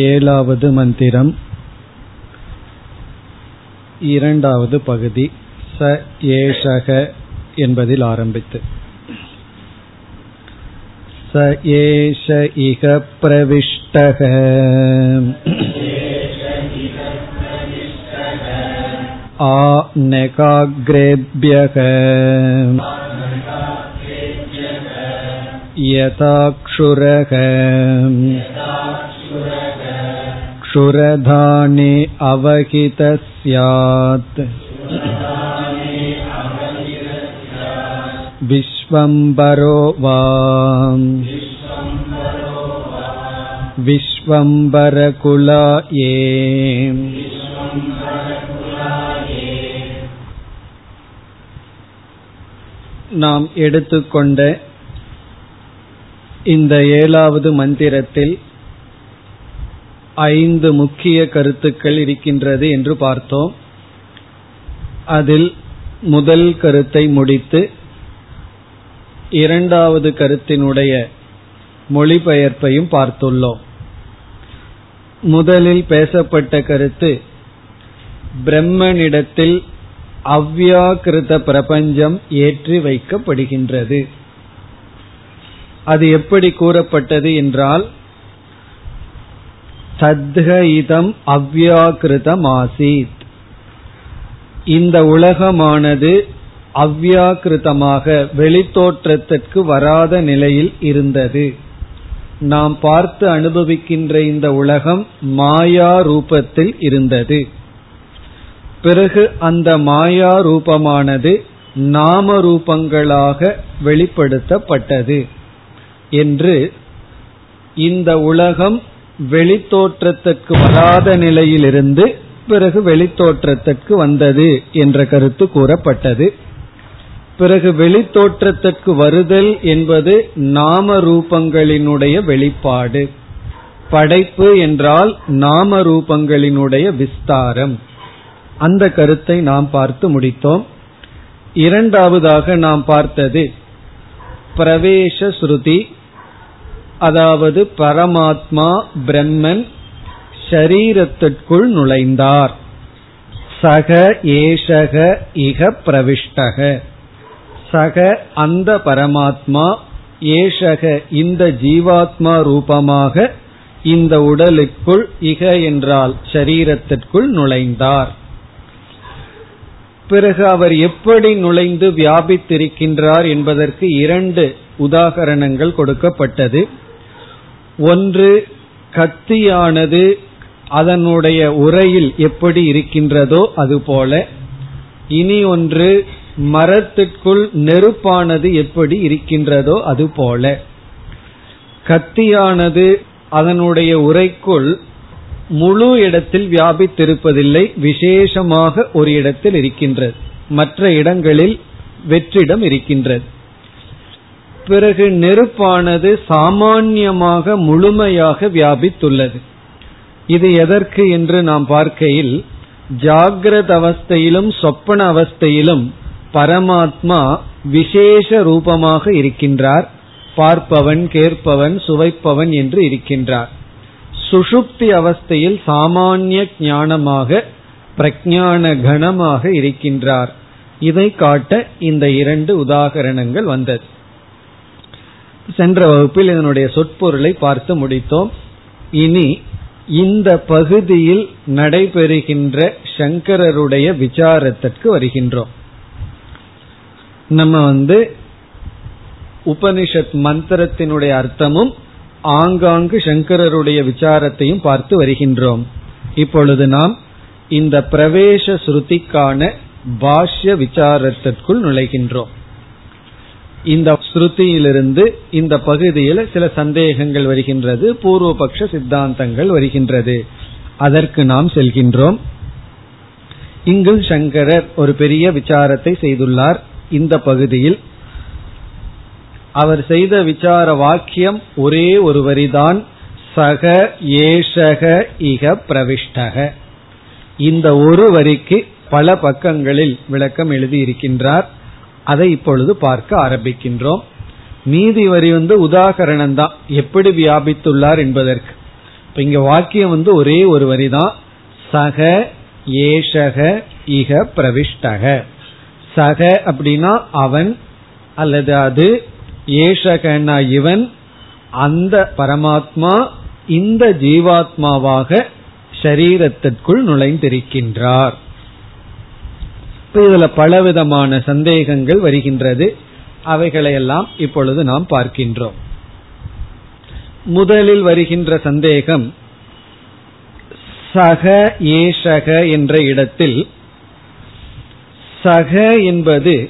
ஏழாவது மந்திரம் இரண்டாவது பகுதி ச ஏஷக என்பதில் ஆரம்பித்து स एष इह प्रविष्टः आनकाग्रेभ्यः यथाक्षुरः क्षुरधाने अवहित स्यात् विश्वम्बरो वा विश्वम्बरकुला ये நாம் எடுத்துக்கொண்ட இந்த ஏழாவது மந்திரத்தில் ஐந்து முக்கிய கருத்துக்கள் இருக்கின்றது என்று பார்த்தோம். அதில் முதல் கருத்தை முடித்து இரண்டாவது கருத்தினுடைய மொழிபெயர்ப்பையும் பார்த்துள்ளோம். முதலில் பேசப்பட்ட கருத்து பிரம்மனிடத்தில் அவ்யாக்கிருத பிரபஞ்சம் ஏற்றி வைக்கப்படுகின்றது. அது எப்படி கூறப்பட்டது என்றால் தத்க அவ்யாக்கிருதம் ஆசீத் இந்த உலகமானது அவ்யாக்கிருதமாக வெளித்தோற்றத்திற்கு வராத நிலையில் இருந்தது. நாம் பார்த்து அனுபவிக்கின்ற இந்த உலகம் மாயா ரூபத்தில் இருந்தது. பிறகு அந்த மாயா ரூபமானது நாம ரூபங்களாக வெளிப்படுத்தப்பட்டது. என்று இந்த உலகம் வெளித்தோற்றத்துக்கு வராத நிலையிலிருந்து பிறகு வெளித்தோற்றத்துக்கு வந்தது என்ற கருத்து கூறப்பட்டது. பிறகு வெளித்தோற்றத்துக்கு வருதல் என்பது நாம ரூபங்களினுடைய வெளிப்பாடு. படைப்பு என்றால் நாம ரூபங்களினுடைய விஸ்தாரம். அந்த கருத்தை நாம் பார்த்து முடித்தோம். இரண்டாவதாக நாம் பார்த்தது பிரவேச ஸ்ருதி அதாவது பரமாத்மா பிரம்மன் ஷரீரத்திற்குள் நுழைந்தார். சக ஏஷக இக பிரவிஷ்டக. சக அந்த பரமாத்மா ஏஷக இந்த ஜீவாத்மா ரூபமாக இந்த உடலுக்குள் இக என்றால் சரீரத்திற்குள் நுழைந்தார். பிறகு அவர் எப்படி நுழைந்து வியாபித்திருக்கின்றார் என்பதற்கு இரண்டு உதாகரணங்கள் கொடுக்கப்பட்டது. ஒன்று கத்தியானது அதனுடைய உரையில் எப்படி இருக்கின்றதோ அதுபோல. இனி ஒன்று மரத்திற்குள் நெருப்பானது எப்படி இருக்கின்றதோ அதுபோல. கத்தியானது அதனுடைய உரைக்குள் முழு இடத்தில் வியாபித்திருப்பதில்லை விசேஷமாக ஒரு இடத்தில் இருக்கின்றது. மற்ற இடங்களில் வெற்றிடம் இருக்கின்றது. பிறகு நெருப்பானது சாமான்யமாக முழுமையாக வியாபித்துள்ளது. இது எதற்கு என்று நாம் பார்க்கையில் ஜாகிரத அவஸ்தையிலும் சொப்பன அவஸ்தையிலும் பரமாத்மா விசேஷ ரூபமாக இருக்கின்றார். பார்ப்பவன் கேட்பவன் சுவைப்பவன் என்று இருக்கின்றார். சுஷுப்தி அவஸ்தையில் சாமானிய ஞானமாக பிரஜான கணமாக இருக்கின்றார். இதை காட்ட இந்த இரண்டு உதாகரணங்கள் வந்தது. சென்ற வகுப்பில் இதனுடைய சொற்பொருளை பார்த்து முடித்தோம். இனி இந்த பகுதியில் நடைபெறுகின்ற சங்கரருடைய விசாரத்திற்கு வருகின்றோம். நம்ம வந்து உபனிஷத் மந்திரத்தினுடைய அர்த்தமும் ஆங்காங்கு சங்கரருடைய விசாரத்தையும் பார்த்து வருகின்றோம். இப்பொழுது நாம் இந்த பிரவேச ஸ்ருதிக்கான பாஷ்ய விசாரத்திற்குள் நுழைகின்றோம். இந்த ஸ்ருதியிலிருந்து இந்த பகுதியில் சில சந்தேகங்கள் வருகின்றது பூர்வபக்ஷ சித்தாந்தங்கள் வருகின்றது. அதற்கு நாம் செல்கின்றோம். இங்கு சங்கரர் ஒரு பெரிய விசாரத்தை செய்துள்ளார் இந்த பகுதியில். அவர் செய்த விசார வாக்கியம் ஒரே ஒரு வரிதான் சக ஏஷக இக பிரவிஷ்டக. இந்த ஒரு வரிக்கு பல பக்கங்களில் விளக்கம் எழுதியிருக்கின்றார். அதை இப்பொழுது பார்க்க ஆரம்பிக்கின்றோம். மீதி வரி வந்து உதாகரணம் தான் எப்படி வியாபித்துள்ளார் என்பதற்கு. இங்க வாக்கியம் வந்து ஒரே ஒரு வரி தான் சக ஏஷக இக பிரவிஷ்டக. சக அப்படின்னா அவன் அல்லது அது ஏஷகனா இவன் அந்த பரமாத்மா இந்த ஜீவாத்மாவாக ஷரீரத்திற்குள் நுழைந்திருக்கின்றார். இதுல பலவிதமான சந்தேகங்கள் வருகின்றது. அவைகளையெல்லாம் இப்பொழுது நாம் பார்க்கின்றோம். முதலில் வருகின்ற சந்தேகம் சக ஏஷக என்ற இடத்தில் சக என்பது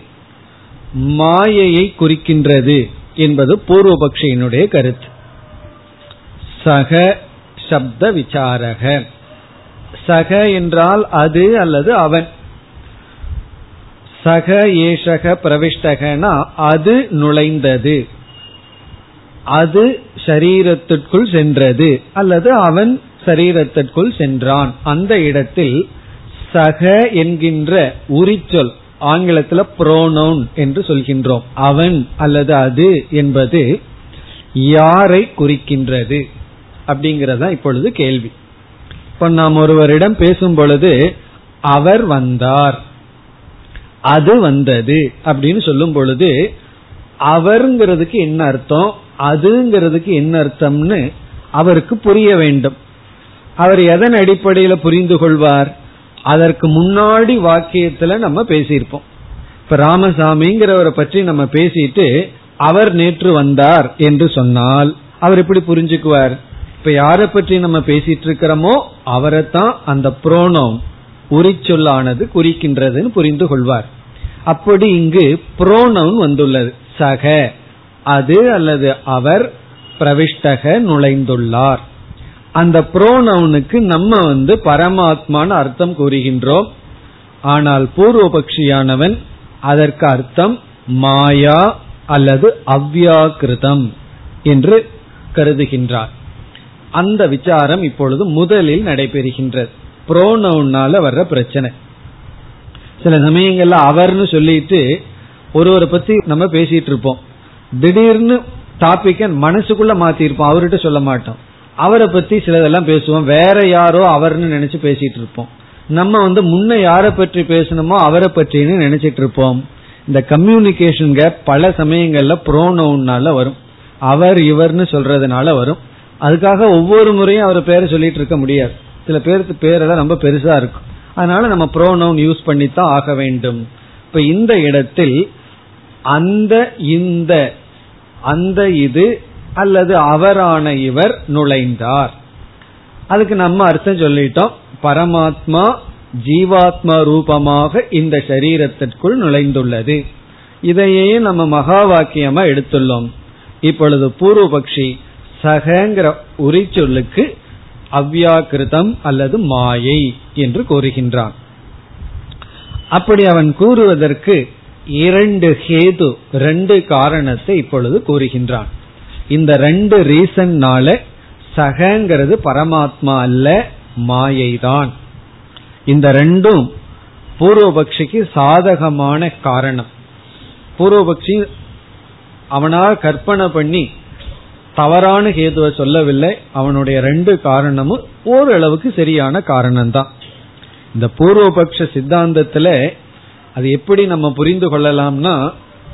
மாயையை குறிக்கின்றது என்பது பூர்வபக்ஷியினுடைய கருத்து. சக சப்த விசாரக. சக என்றால் அது அல்லது அவன். சக ஏஷக பிரவிஷ்டகனா அது நுழைந்தது. அது சரீரத்திற்குள் சென்றது அல்லது அவன் சரீரத்திற்குள் சென்றான். அந்த இடத்தில் சக என்கின்ற உரிச்சொல் ஆங்கிலத்தில் புரோனோன் என்று சொல்கின்றோம். அவன் அல்லது அது என்பது யாரை குறிக்கின்றது அப்படிங்கறதா இப்பொழுது கேள்வி. இப்ப நாம் ஒருவரிடம் பேசும் பொழுது அவர் வந்தார். அது வந்தது அப்படின்னு சொல்லும் பொழுது அவருங்கிறதுக்கு என்ன அர்த்தம்? அதுங்கிறதுக்கு என்ன அர்த்தம்னு அவருக்கு புரிய வேண்டும். அவர் எதன் அடிப்படையில் புரிந்து கொள்வார்? அதற்கு முன்னாடி வாக்கியத்துல நம்ம பேசியிருப்போம். இப்ப ராமசாமிங்கிறவரை பற்றி நம்ம பேசிட்டு அவர் நேற்று வந்தார் என்று சொன்னால் அவர் எப்படி புரிஞ்சுக்குவார்? இப்ப யாரை பற்றி நம்ம பேசிட்டு இருக்கிறோமோ அவரை தான் அந்த புரோனோம் உரிச்சொல்லானது குறிக்கின்றதுன்னு புரிந்து கொள்வார். அப்படி இங்கு புரோனவுன் வந்துள்ளது. சக அது அல்லது அவர் பிரவிஷ்டக நுழைந்துள்ளார். அந்த புரோனவுனுக்கு நம்ம வந்து பரமாத்மான அர்த்தம் கூறுகின்றோம். ஆனால் பூர்வபக்ஷியானவன் அதற்கு அர்த்தம் மாயா அல்லது அவ்யாக்கிருதம் என்று கருதுகின்றார். அந்த விசாரம் இப்பொழுது முதலில் நடைபெறுகின்றது. ப்ரோனவுன்னால வர்ற பிரச்சனை. சில சமயங்கள்ல அவர்னு சொல்லிட்டு ஒருவரை பத்தி நம்ம பேசிட்டு இருப்போம். திடீர்னு டாபிக்க மனசுக்குள்ள மாத்திருப்போம். அவர்கிட்ட சொல்ல மாட்டோம். அவரை பத்தி சிலதெல்லாம் பேசுவோம். வேற யாரோ அவர்னு நினைச்சு பேசிட்டு இருப்போம். நம்ம வந்து முன்ன யாரை பற்றி பேசணுமோ அவரை பற்றின்னு நினைச்சிட்டு இருப்போம். இந்த கம்யூனிகேஷன் கேப் பல சமயங்கள்ல புரோனவுனால வரும். அவர் இவர்னு சொல்றதுனால வரும். அதுக்காக ஒவ்வொரு முறையும் அவர் பேரை சொல்லிட்டு இருக்க முடியாது. சில பேருக்கு பேரெல்லாம் ரொம்ப பெருசா இருக்கும். அதனால நம்ம ப்ரோனவுன் யூஸ் பண்ணித்தான் ஆக வேண்டும். இப்ப இந்த இடத்தில் அந்த இந்த அந்த இது அல்லது அவரான இவர் நுழைந்தார். அதுக்கு நம்ம அர்த்தம் சொல்லிட்டோம். பரமாத்மா ஜீவாத்மா ரூபமாக இந்த சரீரத்திற்குள் நுழைந்துள்ளது. இதையே நம்ம மகா வாக்கியமா எடுத்துள்ளோம். இப்பொழுது பூர்வபக்ஷி சகங்கிற உரிச்சொல்லுக்கு அவ்யாக்கிருதம் அல்லது மாயை என்று கூறுகின்றான். அப்படி அவன் கூறுவதற்கு இரண்டு ஹேது ரெண்டு காரணத்தை இப்பொழுது கூறுகின்றான். இந்த ரெண்டு ரீசன்னால சகங்கிறது பரமாத்மா அல்ல மாயைதான். இந்த ரெண்டும் பூர்வபக்ஷிக்கு சாதகமான காரணம். பூர்வபக்ஷி அவனால் கற்பனை பண்ணி தவறான ஹேதுவை சொல்லவில்லை. அவனுடைய ரெண்டு காரணமும் ஓரளவுக்கு சரியான காரணம்தான். இந்த பூர்வபக்ஷ சித்தாந்தத்துல அது எப்படி நம்ம புரிந்து கொள்ளலாம்னா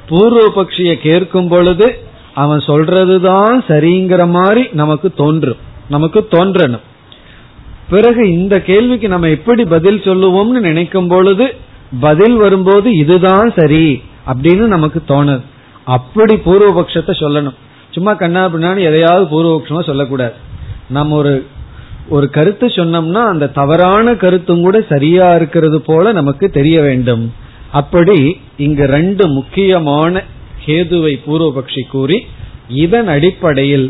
பூர்வபக்ஷிய கேட்கும் பொழுது அவன் சொல்றதுதான் சரிங்கிற மாதிரி நமக்கு தோன்றும். நமக்கு தோன்றணும். பிறகு இந்த கேள்விக்கு நம்ம எப்படி பதில் சொல்லுவோம்னு நினைக்கும் பொழுது பதில் வரும்போது இதுதான் சரி அப்படின்னு நமக்கு தோணுது அப்படி பூர்வபக்ஷத்தை சொல்லணும். சும்மா கண்ணா பின்னாடி எதையாவது பூர்வபக்ஷமா சொல்லக்கூடாது. நம்ம ஒரு ஒரு கருத்து சொன்னோம்னா அந்த தவறான கருத்தும் கூட சரியா இருக்கிறது போல நமக்கு தெரிய வேண்டும். அப்படி இங்கு ரெண்டு முக்கியமான ஹேதுவை பூர்வபக்ஷி கூறி இதன் அடிப்படையில்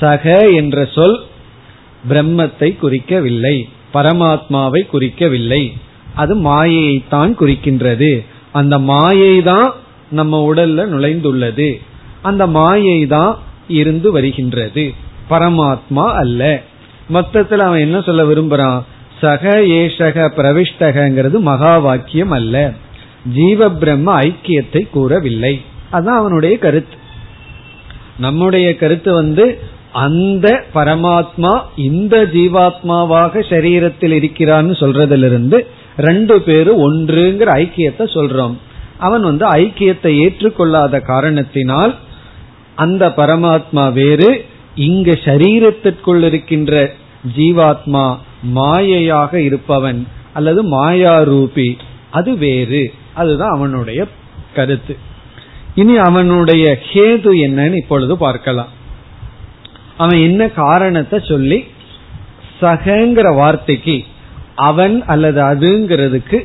சக என்ற சொல் பிரம்மத்தை குறிக்கவில்லை பரமாத்மாவை குறிக்கவில்லை. அது மாயையைத்தான் குறிக்கின்றது. அந்த மாயை தான் நம்ம உடல்ல நுழைந்துள்ளது. அந்த மாயை தான் இருந்து வருகின்றது. பரமாத்மா அல்ல. மொத்தத்தில் அவன் என்ன சொல்ல விரும்புறான்? சக ஏஷக பிரவிஷ்டகங்கிறது மகா வாக்கியம் அல்ல. ஜீவ பிரம்ம ஐக்கியத்தை கூறவில்லை. அதுதான் அவனுடைய கருத்து. நம்முடைய கருத்து வந்து அந்த பரமாத்மா இந்த ஜீவாத்மாவாக சரீரத்தில் இருக்கிறான்னு சொல்றதிலிருந்து ரெண்டு பேரும் ஒன்றுங்கிற ஐக்கியத்தை சொல்றோம். அவன் வந்து ஐக்கியத்தை ஏற்றுக்கொள்ளாத காரணத்தினால் அந்த பரமாத்மா வேறு. இங்க சரீரத்திற்குள் இருக்கின்ற ஜீவாத்மா மாயையாக இருப்பவன் அல்லது மாயாரூபி அது வேறு. அதுதான் அவனுடைய கருத்து. இனி அவனுடைய ஹேது என்னன்னு இப்பொழுது பார்க்கலாம். அவன் என்ன காரணத்தை சொல்லி சகங்கிற வார்த்தைக்கு அவன் அல்லது அதுங்கிறதுக்கு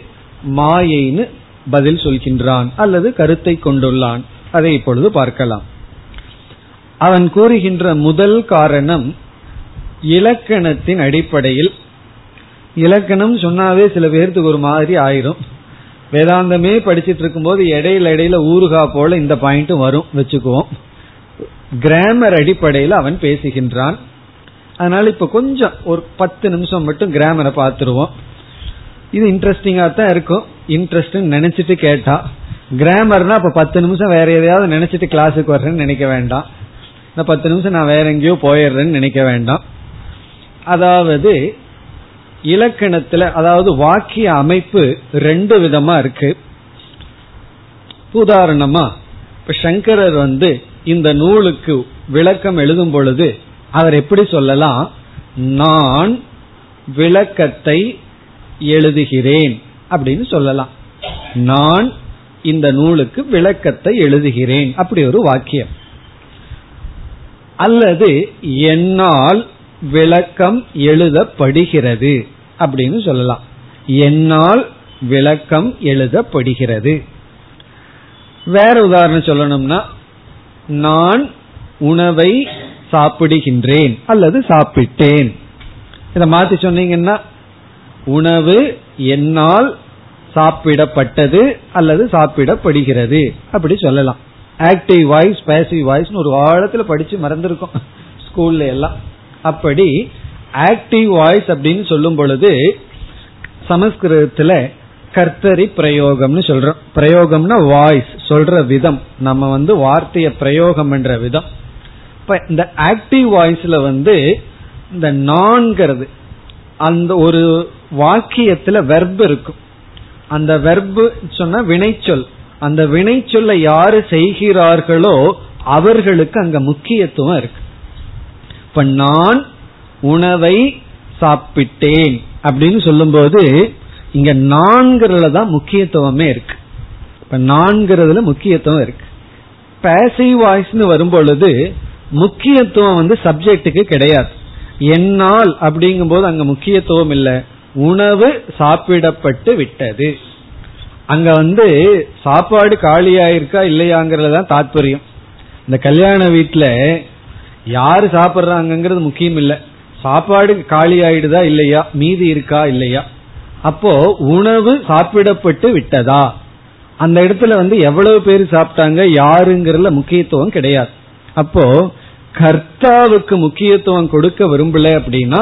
மாயைன்னு பதில் சொல்கின்றான் அல்லது கருத்தை கொண்டுள்ளான். அதை இப்பொழுது பார்க்கலாம். அவன் கூறுகின்ற முதல் காரணம் இலக்கணத்தின் அடிப்படையில். இலக்கணம் சொன்னாவே சில பேர்த்துக்கு ஒரு மாதிரி ஆயிரும். வேதாந்தமே படிச்சிட்டு இருக்கும்போது இடையில இடையில ஊருகா போல இந்த பாயிண்ட்டும் வரும் வச்சுக்குவோம். கிராமர் அடிப்படையில் அவன் பேசுகின்றான். அதனால இப்ப கொஞ்சம் ஒரு பத்து நிமிஷம் மட்டும் கிராமரை பார்த்துருவோம் இது இன்ட்ரெஸ்டிங்கா தான் இருக்கும். இன்ட்ரெஸ்ட் நினைச்சிட்டு கேட்டா. கிராமர்னா அப்ப பத்து நிமிஷம் வேற எதையாவது நினைச்சிட்டு கிளாஸுக்கு வர்றேன்னு நினைக்க வேண்டாம். இந்த பத்து நிமிஷம் நான் வேற எங்கேயோ போயிடுறேன்னு நினைக்க வேண்டாம். அதாவது இலக்கணத்துல அதாவது வாக்கிய அமைப்பு ரெண்டு விதமா இருக்கு. உதாரணமா இப்ப சங்கரர் வந்து இந்த நூலுக்கு விளக்கம் எழுதும் பொழுது அவர் எப்படி சொல்லலாம்? நான் விளக்கத்தை எழுதுகிறேன் அப்படின்னு சொல்லலாம். நான் இந்த நூலுக்கு விளக்கத்தை எழுதுகிறேன். அப்படி ஒரு வாக்கியம். அல்லது என்னால் விளக்கம் எழுதப்படுகிறது அப்படின்னு சொல்லலாம். என்னால் விளக்கம் எழுதப்படுகிறது. வேற உதாரணம் சொல்லணும்னா நான் உணவை சாப்பிடுகின்றேன் அல்லது சாப்பிட்டேன். இதை மாத்தி சொன்னீங்கன்னா உணவு என்னால் சாப்பிடப்பட்டது அல்லது சாப்பிடப்படுகிறது. அப்படி சொல்லலாம். ஆக்டிவ் வாய்ஸ் பேசிவ் வாய்ஸ் ஒரு காலத்துல படிச்சு மறந்துருக்கோம். ஸ்கூல்ல எல்லாம். அப்படி ஆக்டிவ் வாய்ஸ் அப்படின்னு சொல்லும் பொழுது சமஸ்கிருதத்துல கர்த்தரி பிரயோகம்னு சொல்றோம். பிரயோகம்னா வாய்ஸ் சொல்ற விதம். நம்ம வந்து வார்த்தைய பிரயோகம் என்ற விதம். இப்ப இந்த ஆக்டிவ் வாய்ஸ்ல வந்து இந்த நான்கிறது அந்த ஒரு வாக்கியத்துல வெர்பு இருக்கும். அந்த வெர்பு சொன்னா வினைச்சொல். அந்த வினை சொல்ல யாரு செய்கிறார்களோ அவர்களுக்கு அங்க முக்கியத்துவம் இருக்கு. இப்ப நான் உணவை சாப்பிட்டேன் அப்படின்னு சொல்லும்போது இங்க நான்கிறதுல தான் முக்கியத்துவமே இருக்கு. இப்ப நான்கிறதுல முக்கியத்துவம் இருக்கு. பேசிவ் வாய்ஸ்னு வரும் பொழுது முக்கியத்துவம் வந்து சப்ஜெக்டுக்கு கிடையாது. என்னால் அப்படிங்கும் போது அங்க முக்கியத்துவம் இல்லை. உணவு சாப்பிடப்பட்டு விட்டது. அங்க வந்து சாப்பாடு காலியாயிருக்கா இல்லையாங்கிறதுதான் தாத்பரியம். இந்த கல்யாண வீட்டுல யாரு சாப்பிட்றாங்கிறது முக்கியம் இல்லை. சாப்பாடு காலி ஆயிடுதா இல்லையா? மீதி இருக்கா இல்லையா? அப்போ உணவு சாப்பிடப்பட்டு விட்டதா? அந்த இடத்துல வந்து எவ்வளவு பேர் சாப்பிட்டாங்க? யாருங்கிறதுல முக்கியத்துவம் கிடையாது. அப்போ கர்த்தாவுக்கு முக்கியத்துவம் கொடுக்க விரும்பல அப்படின்னா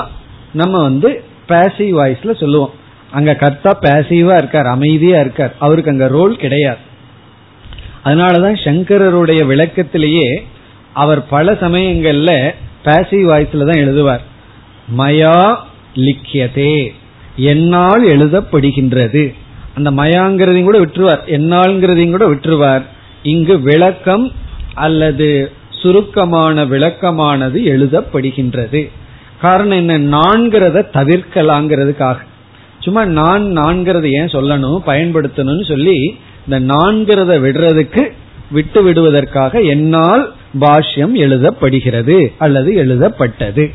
நம்ம வந்து பேசிவ் வாய்ஸ்ல சொல்லுவோம். அங்க கர்த்தா பேசிவா இருக்கார் அமைதியா இருக்கார். அவருக்கு அங்க ரோல் கிடையாது. அதனாலதான் சங்கரருடைய விளக்கத்திலேயே அவர் பல சமயங்கள்ல பேசிவ் வாய்ஸ்ல தான் எழுதுவார். மயா லிக்கியதே என்னால் எழுதப்படுகின்றது. அந்த மயாங்கிறதையும் கூட விட்டுருவார். என்னால்ங்கிறதையும் கூட விட்டுருவார். இங்கு விளக்கம் அல்லது சுருக்கமான விளக்கமானது எழுதப்படுகின்றது. காரணம் என்ன? நான்கிறத தவிர்க்கலாங்கிறதுக்காக. சும்மா நான் நான்கிறத ஏன் சொல்லணும் பயன்படுத்தணும்னு சொல்லி இந்த நான்கிறத விடுறதுக்கு விட்டு விடுவதற்காக என்னால் பாஷ்யம் எழுதப்படுகிறது அல்லது எழுதப்பட்டது.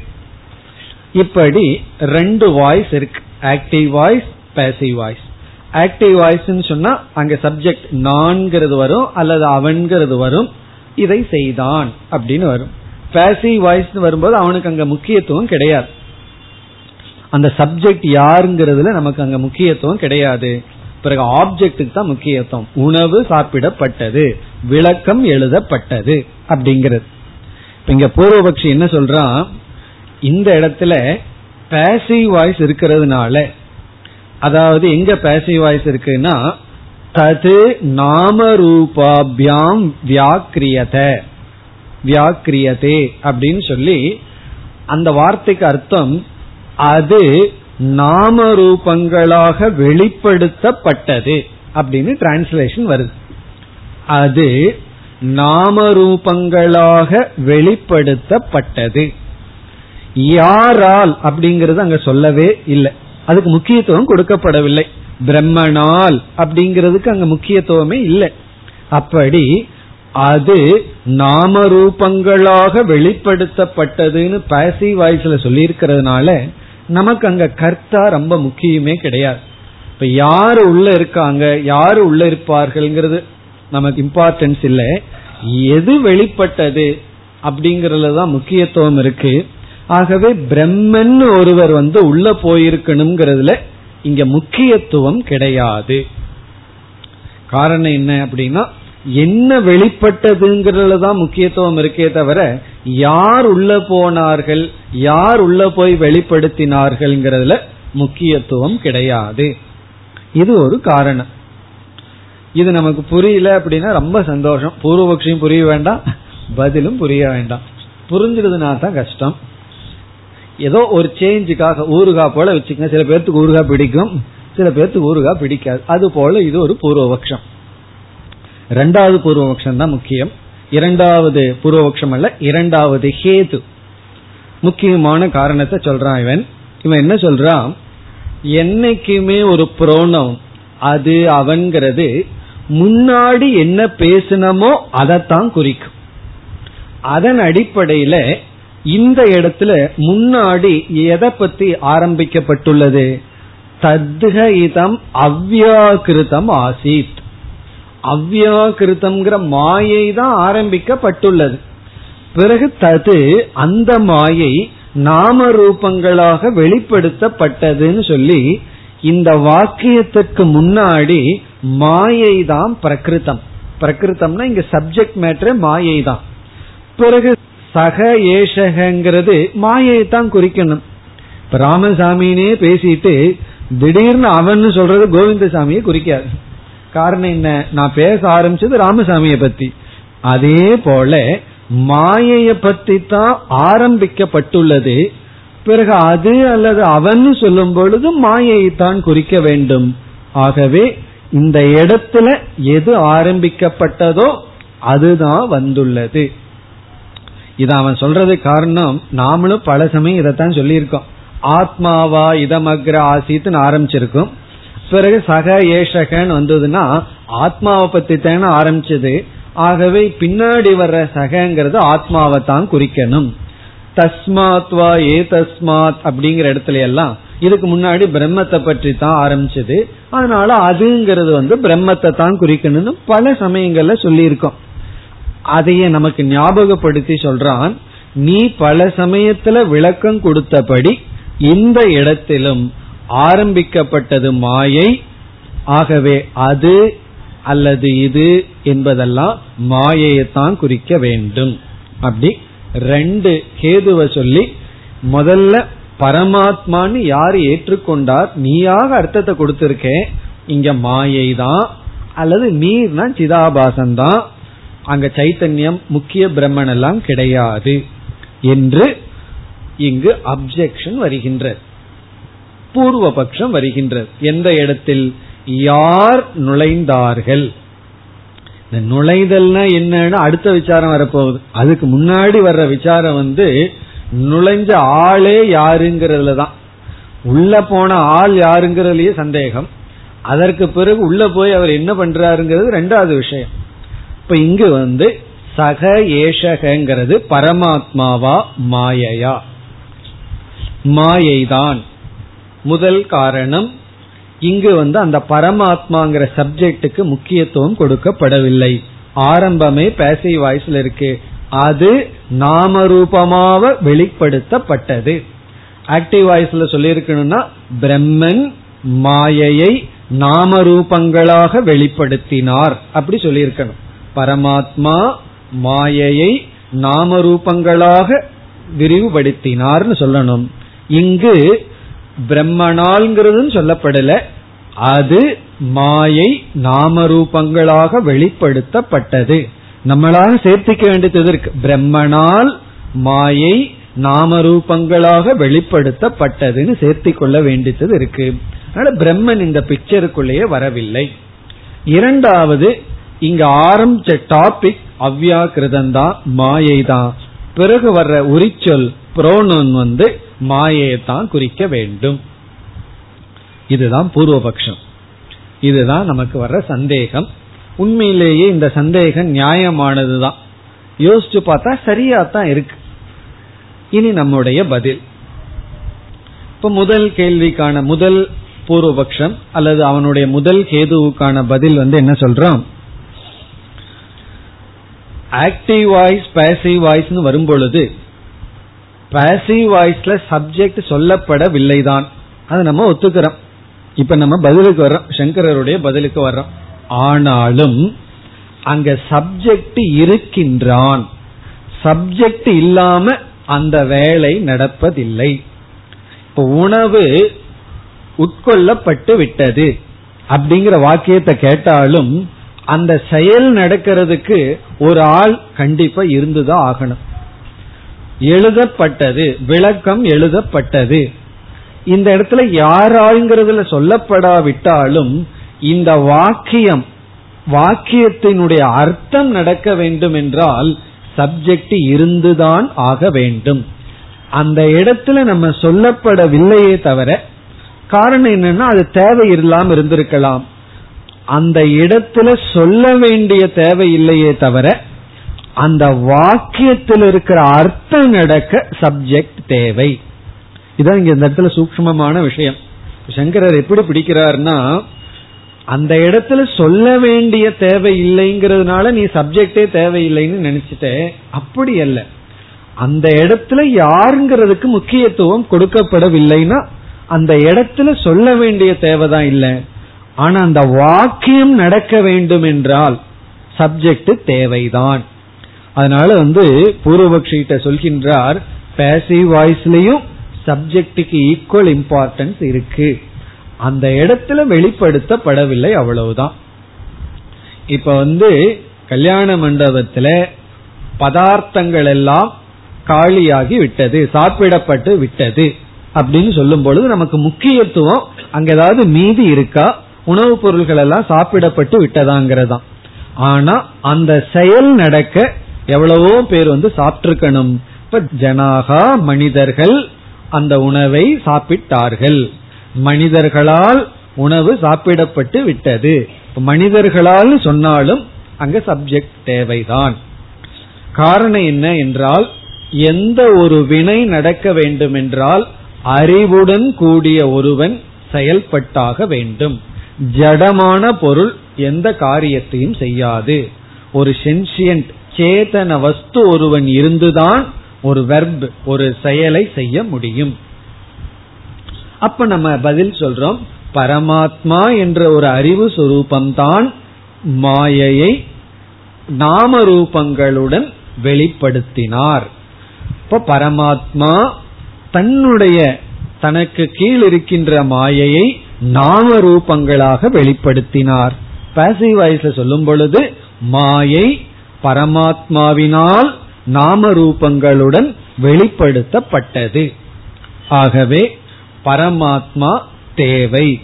இப்படி ரெண்டு வாய்ஸ் இருக்கு. Active voice passive voice active voice சொன்னா அங்க சப்ஜெக்ட் நான்கிறது வரும் அல்லது அவன்கிறது வரும். இதை செய்தான் அப்படின்னு வரும். பேசிவ் வாய்ஸ் வரும்போது அவனுக்கு அங்க முக்கியத்துவம் கிடையாது. அந்த சப்ஜெக்ட் யாருங்கிறதுல நமக்கு அங்க முக்கியத்துவம் கிடையாது. பிறகு ஆப்ஜெக்டுக்கு தான் முக்கியத்துவம். உணவு சாப்பிடப்பட்டது. விளக்கம் எழுதப்பட்டது அப்படிங்கிறது. இங்க பூர்வபக்ஷி என்ன சொல்றான்? இந்த இடத்துல பேசிவ் வாய்ஸ் இருக்கிறதுனால அதாவது எங்க பேசிவ் வாய்ஸ் இருக்குன்னா தது நாம ரூபாபியாம் வியாக்கிரியத. வியாக்கிரியதே அப்படின்னு சொல்லி அந்த வார்த்தைக்கு அர்த்தம் அது நாம ரூபங்களாக வெளிப்படுத்தப்பட்டது அப்படின்னு டிரான்ஸ்லேஷன் வருது. அது நாம ரூபங்களாக வெளிப்படுத்தப்பட்டது. யாரால் அப்படிங்கறது அங்க சொல்லவே இல்லை. அதுக்கு முக்கியத்துவம் கொடுக்கப்படவில்லை. பிரம்மனால் அப்படிங்கிறதுக்கு அங்க முக்கியத்துவமே இல்லை. அப்படி அது நாம ரூபங்களாக வெளிப்படுத்தப்பட்டதுன்னு பாசிவ் வாய்ஸ்ல சொல்லி இருக்கிறதுனால நமக்கு அங்க கர்த்தா ரொம்ப முக்கியமே கிடையாது. இப்ப யாரு உள்ள இருக்காங்க யாரு உள்ள இருப்பார்கள்ங்கிறது நமக்கு இம்பார்ட்டன்ஸ் இல்லை. எது வெளிப்பட்டது அப்படிங்கறதுல தான் முக்கியத்துவம் இருக்கு. ஆகவே பிரம்மன் ஒருவர் வந்து உள்ள போயிருக்கணுங்கிறதுல இங்க முக்கியத்துவம் கிடையாது. காரணம் என்ன அப்படின்னா என்ன வெளிப்பட்டதுங்கிறதுல தான் முக்கியத்துவம் இருக்கே தவிர யார் உள்ள போனார்கள் யார் உள்ள போய் வெளிப்படுத்தினார்கள்ங்கிறதுல முக்கியத்துவம் கிடையாது. இது ஒரு காரணம். இது நமக்கு புரியல அப்படின்னா ரொம்ப சந்தோஷம். பூர்வபக்ஷியும் புரிய வேண்டாம் பதிலும் புரிய வேண்டாம். புரிஞ்சிருதுனா தான் கஷ்டம். ஏதோ ஒரு சேஞ்சுக்காக ஊருகா போல வச்சுக்கங்க. சில பேர்த்துக்கு ஊருகா பிடிக்கும் சில பேர்த்துக்கு ஊருகா பிடிக்காது. அது போல இது ஒரு பூர்வபக்ஷம். ரெண்டாவது பூர்வபக்ஷம் தான் முக்கியம். இரண்டாவது பூர்வபக்ஷம் அல்ல இரண்டாவது ஹேது. முக்கியமான காரணத்தை சொல்றான் இவன். இவன் என்ன சொல்றான்? என்னைக்குமே ஒரு புரோணம் அது அவன்கிறது முன்னாடி என்ன பேசினமோ அதைத்தான் குறிக்கும். அதன் அடிப்படையில இந்த இடத்துல முன்னாடி எதை பத்தி ஆரம்பிக்கப்பட்டுள்ளது? தத்க இதம் அவ்யாக்கிருதம் ஆசீத். அவ்யாக்கிருத்தம்ங்கிற மாயை தான் ஆரம்பிக்கப்பட்டுள்ளது. பிறகு தது அந்த மாயை நாம ரூபங்களாக வெளிப்படுத்தப்பட்டதுன்னு சொல்லி இந்த வாக்கியத்துக்கு முன்னாடி மாயை தான் பிரகிருத்தம். பிரகிருத்தம்னா இங்க சப்ஜெக்ட் மேட்ரு மாயை தான். பிறகு சக ஏஷகங்கிறது மாயை தான் குறிக்கணும். இப்ப ராமசாமினே பேசிட்டு திடீர்னு அவன் சொல்றது கோவிந்தசாமியை குறிக்காது. காரணம் என்ன? நான் பேச ஆரம்பிச்சது ராமசாமியை பத்தி. அதே போல மாயைய பத்தி தான் ஆரம்பிக்கப்பட்டுள்ளது. பிறகு அது அல்லது அவன் சொல்லும் பொழுது மாயையை தான் குறிக்க வேண்டும். ஆகவே இந்த இடத்துல எது ஆரம்பிக்கப்பட்டதோ அதுதான் வந்துள்ளது. இது அவன் சொல்றது காரணம் நாமளும் பல சமயம் இதைத்தான் சொல்லியிருக்கோம். ஆத்மாவா இதமக்ர ஆசித்துன்னு ஆரம்பிச்சிருக்கோம். பிறகு சக ஏஷகன்னு வந்ததுன்னா ஆத்மாவை பத்தி தானே ஆரம்பிச்சது. ஆகவே பின்னாடி வர்ற சகங்கிறது ஆத்மாவை தான் குறிக்கணும். தஸ்மாத் வா ஏ தஸ்மாத் அப்படிங்கிற இடத்துல எல்லாம் இதுக்கு முன்னாடி பிரம்மத்தை பற்றி தான் ஆரம்பிச்சது. அதனால அதுங்கிறது வந்து பிரம்மத்தை தான் குறிக்கணும்னு பல சமயங்கள்ல சொல்லியிருக்கோம். அதையே நமக்கு ஞாபகப்படுத்தி சொல்றான் நீ பல சமயத்துல விளக்கம் கொடுத்தபடி இந்த இடத்திலும் ஆரம்பிக்கப்பட்டது மாயை. ஆகவே அது அல்லது இது என்பதெல்லாம் மாயையைத்தான் குறிக்க வேண்டும். அப்படி ரெண்டு கேதுவை சொல்லி முதல்ல பரமாத்மான்னு யார் ஏற்றுக்கொண்டார்? நீயாக அர்த்தத்தை கொடுத்திருக்கேன் இங்க மாயை தான் அல்லது நீர்னா சிதாபாசன் தான் அங்க சைத்தன்யம் முக்கிய பிரம்மன் எல்லாம் கிடையாது. என்று இங்கு அப்செக்ஷன் வருகின்றது. பூர்வ பட்சம் வருகின்றது. எந்த இடத்தில்? யார் நுழைந்தார்கள்? இந்த நுழைதல்னா என்னன்னு அடுத்த விசாரம் வரப்போகுது. அதுக்கு முன்னாடி வர்ற விசாரம் வந்து நுழைஞ்ச ஆளே யாருங்கிறதுல தான். உள்ள போன ஆள் யாருங்கிறதுலயே சந்தேகம். அதற்கு பிறகு உள்ள போய் அவர் என்ன பண்றாருங்கிறது ரெண்டாவது விஷயம். இப்ப இங்கு வந்து சக ஏஷகங்கிறது பரமாத்மாவா மாயையா? மாயைதான். முதல் காரணம் இங்கு வந்து அந்த பரமாத்மாங்கிற சப்ஜெக்டுக்கு முக்கியத்துவம் கொடுக்கப்படவில்லை. ஆரம்பமே பேசிவ் வாய்ஸ்ல இருக்கு. அது நாம ரூபமாக வெளிப்படுத்தப்பட்டது. ஆக்டிவ் வாய்ஸ்ல சொல்லியிருக்கணும்னா பிரம்மன் மாயையை நாம ரூபங்களாக வெளிப்படுத்தினார். அப்படி சொல்லியிருக்கணும். பரமாத்மா மாயையை நாம ரூபங்களாக விரிவுபடுத்தினார்னு சொல்லணும். இங்கு பிரம்மனால்ங்கிறதும் சொல்லப்படல. அது மாயை நாம ரூபங்களாக வெளிப்படுத்தப்பட்டது. நம்மளாக சேர்த்திக்க வேண்டியது இருக்கு. பிரம்மனால் மாயை நாமரூபங்களாக வெளிப்படுத்தப்பட்டதுன்னு சேர்த்தி கொள்ள வேண்டியது இருக்கு. அதனால பிரம்மன் இந்த பிக்சருக்குள்ளேயே வரவில்லை. இரண்டாவது இங்க ஆரம்பிச்ச டாபிக் அவ்யாக்கிருதம் தான் மாயை தான் பிறகு வர்ற உரிச்சொல் புரோனன் வந்து மாயையை தான் குறிக்க வேண்டும். இதுதான் பூர்வபக்ஷம். இதுதான் நமக்கு வர்ற சந்தேகம். உண்மையிலேயே இந்த சந்தேகம் நியாயமானதுதான். யோசிச்சு பார்த்தா சரியா தான் இருக்கு. இனி நம்முடைய பதில். இப்ப முதல் கேள்விக்கான முதல் பூர்வபக்ஷம் அல்லது அவனுடைய முதல் கேதுவுக்கான பதில் வந்து என்ன சொல்றான் ஆக்டிவ் வாய்ஸ் பேசிவ் வாய்ஸ்னு வரும்பொழுது பேசிவ் வாய்ஸ்ல சப்ஜெக்ட் சொல்லப்படவில்லைதான். அதை நம்ம ஒத்துக்கிறோம். இப்ப நம்ம பதிலுக்கு வர்றோம். சங்கரருடைய பதிலுக்கு வர்றோம். ஆனாலும் அங்க சப்ஜெக்ட் இருக்கின்றான். சப்ஜெக்ட் இல்லாம அந்த வேலை நடப்பதில்லை. இப்ப உணவு உட்கொள்ளப்பட்டு விட்டது. அப்படிங்கிற வாக்கியத்தை கேட்டாலும் அந்த செயல் நடக்கிறதுக்கு ஒரு ஆள் கண்டிப்பா இருந்துதான் ஆகணும். எழுதப்பட்டது விளக்கம் எழுதப்பட்டது. இந்த இடத்துல யாராங்கிறதுல சொல்லப்படாவிட்டாலும் இந்த வாக்கியம் வாக்கியத்தினுடைய அர்த்தம் நடக்க வேண்டும் என்றால் சப்ஜெக்ட் இருந்துதான் ஆக வேண்டும். அந்த இடத்துல நம்ம சொல்லப்படவில்லையே தவிர காரணம் என்னன்னா அது தேவை இல்லாம இருந்திருக்கலாம். அந்த இடத்துல சொல்ல வேண்டிய தேவை இல்லையே தவிர அந்த வாக்கியத்தில் இருக்கிற அர்த்தம் நடக்க சப்ஜெக்ட் தேவை. இதான் இங்க இந்த இடத்துல சூக்மமான விஷயம். சங்கரர் எப்படி பிடிக்கிறார்னா அந்த இடத்துல சொல்ல வேண்டிய தேவை இல்லைங்கிறதுனால நீ சப்ஜெக்டே தேவையில்லைன்னு நினைச்சிட்ட. அப்படி அல்ல. அந்த இடத்துல யாருங்கிறதுக்கு முக்கியத்துவம் கொடுக்கப்படவில்லைன்னா அந்த இடத்துல சொல்ல வேண்டிய தேவைதான் இல்லை. ஆனா அந்த வாக்கியம் நடக்க வேண்டும் என்றால் சப்ஜெக்ட் தேவைதான். அதனால வந்து பூர்வபக்ஷிட்ட சொல்கின்றார் பேசிவ் வாய்ஸ்லயும் சப்ஜெக்டுக்கு ஈக்குவல் இம்பார்ட்டன்ஸ் இருக்கு. அந்த இடத்துல வெளிப்படுத்தப்படவில்லை அவ்வளவுதான். இப்ப வந்து கல்யாண மண்டபத்துல பதார்த்தங்கள் எல்லாம் காலியாகி விட்டது சாப்பிடப்பட்டு விட்டது அப்படின்னு சொல்லும் பொழுது நமக்கு முக்கியத்துவம் அங்க ஏதாவது மீதி இருக்கா? உணவுப் பொருள்கள் எல்லாம் சாப்பிடப்பட்டு விட்டதாங்கிறதா ஆனா அந்த செயல் நடக்க எவ்வளவோ பேர் வந்து சாப்பிட்டிருக்கணும். இப்ப ஜனாகா மனிதர்கள் அந்த உணவை சாப்பிட்டார்கள். மனிதர்களால் உணவு சாப்பிடப்பட்டு விட்டது. மனிதர்களால் சொன்னாலும் அங்க சப்ஜெக்ட் தேவைதான். காரணம் என்ன என்றால் எந்த ஒரு வினை நடக்க வேண்டும் என்றால் அறிவுடன் கூடிய ஒருவன் செயல்பட்டாக வேண்டும். ஜடமான பொருள் எந்த காரியத்தையும் செய்யாது. ஒரு சென்சியன்ட் சேதன வஸ்து ஒருவன் இருந்துதான் ஒரு வெர்ப் ஒரு செயலை செய்ய முடியும். அப்ப நம்ம பதில் சொல்றோம் பரமாத்மா என்ற ஒரு அறிவு சுரூபம்தான் மாயையை நாம ரூபங்களுடன் வெளிப்படுத்தினார். இப்ப பரமாத்மா தன்னுடைய தனக்கு கீழ் இருக்கின்ற மாயையை நாம ரூபங்களாக வெளிப்படுத்தினார். பாசிவ் வாய்ஸ்ல சொல்லும் பொழுது மாயை பரமாத்மாவினால் நாம ரூபங்களுடன் வெளிப்படுத்தப்பட்டது. ஆகவே பரமாத்மா தேவை.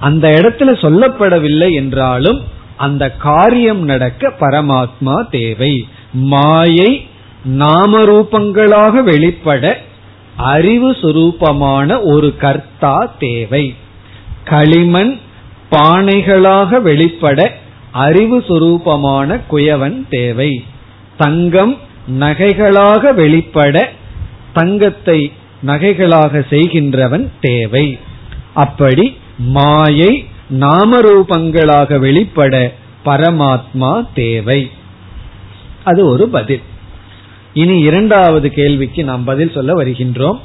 அந்த இடத்துல சொல்லப்படவில்லை என்றாலும் அந்த காரியம் நடக்க பரமாத்மா தேவை. மாயை நாம ரூபங்களாக வெளிப்பட அறிவு சுரூபமான ஒரு கர்த்தா தேவை. களிமண் பானைகளாக வெளிப்பட அறிவு சுரூபமான குயவன் தேவை. தங்கம் நகைகளாக வெளிப்பட தங்கத்தை நகைகளாக செய்கின்றவன் தேவை. அப்படி மாயை நாமரூபங்களாக வெளிப்பட பரமாத்மா தேவை. அது ஒரு பதில். இனி இரண்டாவது கேள்விக்கு நாம் பதில் சொல்ல வருகின்றோம்.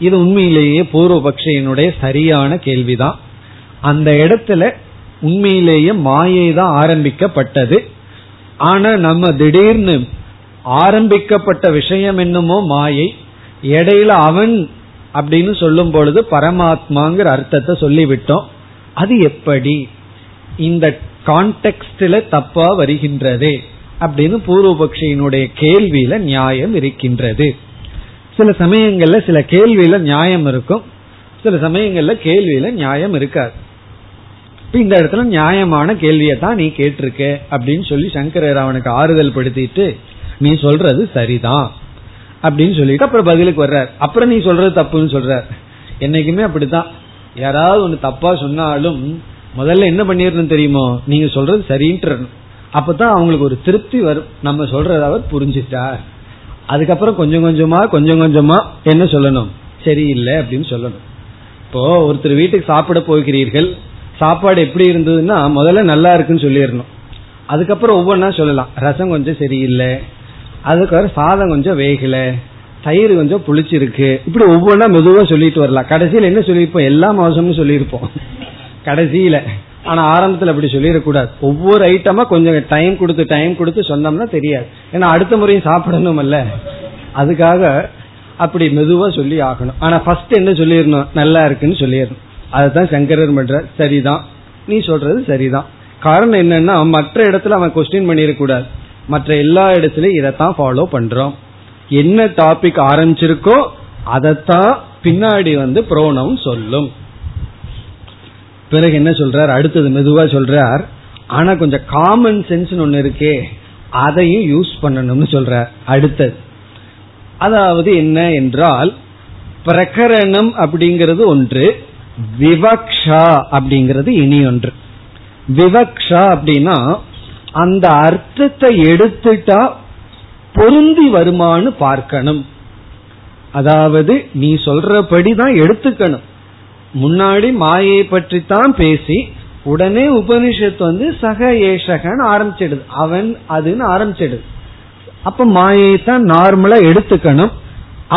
இது உண்மையிலேயே பூர்வபக்ஷியனுடைய சரியான கேள்விதான். அந்த இடத்துல உண்மையிலேயே மாயை தான் ஆரம்பிக்கப்பட்டது. ஆனா நம்ம திடீர்னு ஆரம்பிக்கப்பட்ட விஷயம் என்னமோ மாயை இடையில அவன் அப்படின்னு சொல்லும் பொழுது பரமாத்மாங்கிற அர்த்தத்தை சொல்லிவிட்டோம். அது எப்படி? இந்த கான்டெக்ட்ல தப்பா வருகின்றதே அப்படின்னு பூர்வபக்ஷியினுடைய கேள்வியில நியாயம் இருக்கின்றது. சில சமயங்கள்ல சில கேள்வியில நியாயம் இருக்கும். சில சமயங்கள்ல கேள்வியில நியாயம் இருக்காது. இந்த இடத்துல நியாயமான கேள்வியை தான் நீ கேட்டிருக்க அப்படின்னு சொல்லி சங்கரர் அவனுக்கு ஆறுதல் படுத்திட்டு நீ சொல்றது சரிதான் அப்படின்னு சொல்லிட்டு அப்புறம் பதிலுக்கு வர்றார். அப்புறம் நீ சொல்றது தப்புன்னு சொல்றார். என்னைக்குமே அப்படித்தான். யாராவது ஒண்ணு தப்பா சொன்னாலும் முதல்ல என்ன பண்ணிடணும் தெரியுமோ? நீங்க சொல்றது சரின்ட்டு அப்பதான் அவங்களுக்கு ஒரு திருப்தி வரும். நம்ம சொல்றத அவர் புரிஞ்சிட்டார் அதுக்கப்புறம் கொஞ்சம் கொஞ்சமா கொஞ்சம் கொஞ்சமா என்ன சொல்லணும்? சரியில்லை அப்படின்னு சொல்லணும். இப்போ ஒருத்தர் வீட்டுக்கு சாப்பிட போகிறீர்கள். சாப்பாடு எப்படி இருந்ததுன்னா முதல்ல நல்லா இருக்குன்னு சொல்லிடணும். அதுக்கப்புறம் ஒவ்வொன்றா சொல்லலாம். ரசம் கொஞ்சம் சரியில்லை. அதுக்கப்புறம் சாதம் கொஞ்சம் வேகல. தயிர் கொஞ்சம் புளிச்சிருக்கு. இப்படி ஒவ்வொன்றா மெதுவாக சொல்லிட்டு வரலாம். கடைசியில் என்ன சொல்லியிருப்போம்? எல்லா மாதமும் சொல்லியிருப்போம். கடைசியில. ஆனா ஆரம்பத்தில் அப்படி சொல்லிடக்கூடாது. ஒவ்வொரு ஐட்டமா கொஞ்சம் டைம் கொடுத்து டைம் கொடுத்து சொன்னோம்னா தெரியாது. ஏன்னா அடுத்த முறையும் சாப்பிடணும் அல்ல அதுக்காக அப்படி மெதுவா சொல்லி ஆகணும். ஆனா ஃபர்ஸ்ட் என்ன சொல்லிடணும்? நல்லா இருக்குன்னு சொல்லிடணும். அதுதான் சங்கரர் பண்ற சரிதான். நீ சொல்றது சரிதான். காரணம் என்னன்னா மற்ற இடத்துல அவன் கொஸ்டின் பண்ணிடக்கூடாது மற்ற எல்லா இடத்துலயும் இதைத்தான் ஃபாலோ பண்றோம். என்ன டாபிக் ஆரம்பிச்சிருக்கோ அதைத்தான் பின்னாடி வந்து புரோணம் சொல்லும். பிறகு என்ன சொல்றார்? அடுத்தது மெதுவா சொல்றார். ஆனா கொஞ்சம் காமன் சென்ஸ் ஒன்னு இருக்கே அதையும் யூஸ் பண்ணணும்னு சொல்றார். அடுத்தது. அதாவது என்ன என்றால் பிரகரணம் அப்படிங்கிறது ஒன்று விவக்ஷா அப்படிங்கிறது இனி ஒன்று. விவக்ஷா அப்படின்னா அந்த அர்த்தத்தை எடுத்துட்டா பொருந்தி வருமானு பார்க்கணும். அதாவது நீ சொல்றபடி தான் எடுத்துக்கணும். முன்னாடி மாயை பற்றி தான் பேசி உடனே உபனிஷத்து வந்து சக ஏஷகன் ஆரம்பிச்சிடுது. அவன் அதுன்னு ஆரம்பிச்சிடுது. அப்ப மாயை தான் நார்மலா எடுத்துக்கணும்.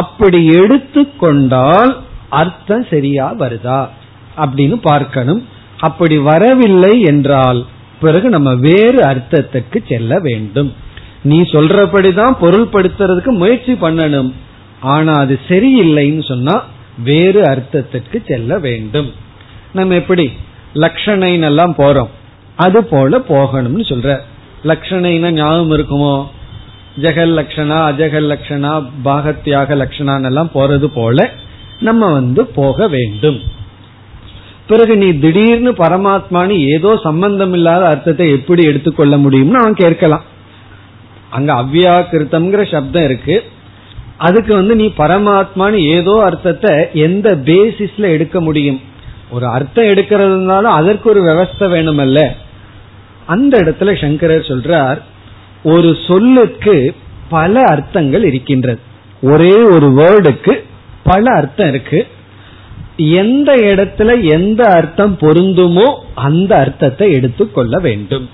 அப்படி எடுத்துக்கொண்டால் அர்த்தம் சரியா வருதா அப்படின்னு பார்க்கணும். அப்படி வரவில்லை என்றால் பிறகு நம்ம வேறு அர்த்தத்துக்கு செல்ல வேண்டும். நீ சொல்றபடிதான் பொருள்படுத்துறதுக்கு முயற்சி பண்ணணும். ஆனா அது சரியில்லைன்னு சொன்னா வேறு அர்த்தத்துக்கு செல்ல வேண்டும். நம்ம எப்படி லக்ஷணைன்னு எல்லாம் போறோம். அது போல போகணும்னு சொல்ற. லக்ஷணைன்னா ஞாபகம் இருக்குமோ? ஜெகல் லக்ஷணா அஜகல் லக்ஷணா பாகத்தியாக லக்ஷணான் எல்லாம் போறது போல நம்ம வந்து போக வேண்டும். பிறகு நீ திடீர்னு பரமாத்மானு ஏதோ சம்பந்தம் இல்லாத அர்த்தத்தை எப்படி எடுத்துக்கொள்ள முடியும்னு அவன் கேட்கலாம். அங்க அவ்வியாக்கிருத்தம்ங்கிற சப்தம் இருக்கு. அதுக்கு வந்து நீ பரமாத்மான்னு ஏதோ அர்த்தத்தை எந்த பேசிஸ்ல எடுக்க முடியும்? ஒரு அர்த்தம் எடுக்கிறதுனாலும் அதற்கு ஒரு விவஸ்தை வேணுமல்ல. அந்த இடத்துல சங்கரர் சொல்றார் ஒரு சொல்லுக்கு பல அர்த்தங்கள் இருக்கின்றது. ஒரே ஒரு வேர்டுக்கு பல அர்த்தம் இருக்கு. எந்த இடத்துல எந்த அர்த்தம் பொருந்துமோ அந்த அர்த்தத்தை எடுத்துக்கொள்ள வேண்டும்.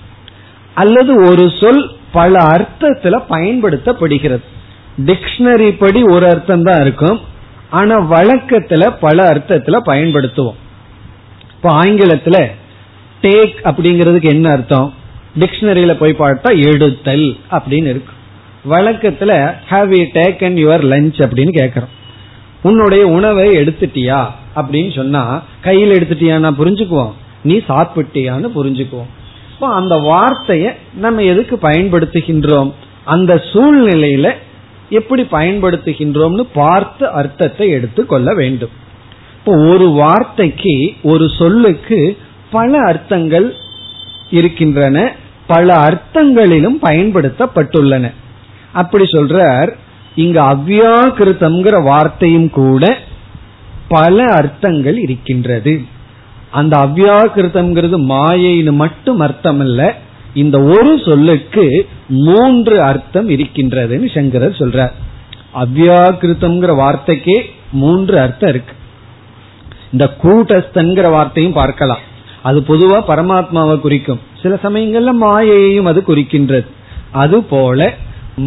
அல்லது ஒரு சொல் பல அர்த்தத்துல பயன்படுத்தப்படுகிறது. டிக்ஷனரி படி ஒரு அர்த்தம் தான் இருக்கும். ஆனா வழக்கத்துல பல அர்த்தத்துல பயன்படுத்துவோம். இப்போ ஆங்கிலத்துல டேக் அப்படிங்கிறதுக்கு என்ன அர்த்தம்? டிக்ஷனரியில போய் பார்த்தா எடுத்தல் அப்படின்னு இருக்கு. வழக்கத்துல have you taken your lunch அப்படின்னு கேக்குறோம். உன்னுடைய உணவை எடுத்துட்டியா? அப்படின்னு சொன்னா கையில் எடுத்துட்டியா? புரிஞ்சுக்குவோம் நீ சாப்பிட்டியான்னு புரிஞ்சுக்குவோம் இப்போ அந்த வார்த்தைய நம்ம எதுக்கு பயன்படுத்துகின்றோம்? அந்த சூழ்நிலையில எப்படி பயன்படுத்துகின்றோம்னு பார்த்து அர்த்தத்தை எடுத்து கொள்ள வேண்டும். இப்போ ஒரு வார்த்தைக்கு ஒரு சொல்லுக்கு பல அர்த்தங்கள் இருக்கின்றன. பல அர்த்தங்களிலும் பயன்படுத்தப்பட்டுள்ளன. அப்படி சொல்றார் இங்கு அவ்வியாகிருதம்ங்கிற வார்த்தையும் கூட பல அர்த்தங்கள் இருக்கின்றது. அந்த அவ்வியாகிருதம்ங்கிறது மாயைன்னு மட்டும் அர்த்தம் அல்ல இந்த ஒரு சொல்லுக்கு மூன்று அர்த்தம் இருக்கின்றதுன்னு சங்கரர் சொல்றார். அவ்வியாக்கிருத்தம்ங்கிற வார்த்தைக்கே மூன்று அர்த்தம் இருக்கு. இந்த கூட்டஸ்தன்கிற வார்த்தையும் பார்க்கலாம். அது பொதுவா பரமாத்மாவை குறிக்கும். சில சமயங்கள்ல மாயையையும் அது குறிக்கின்றது. அது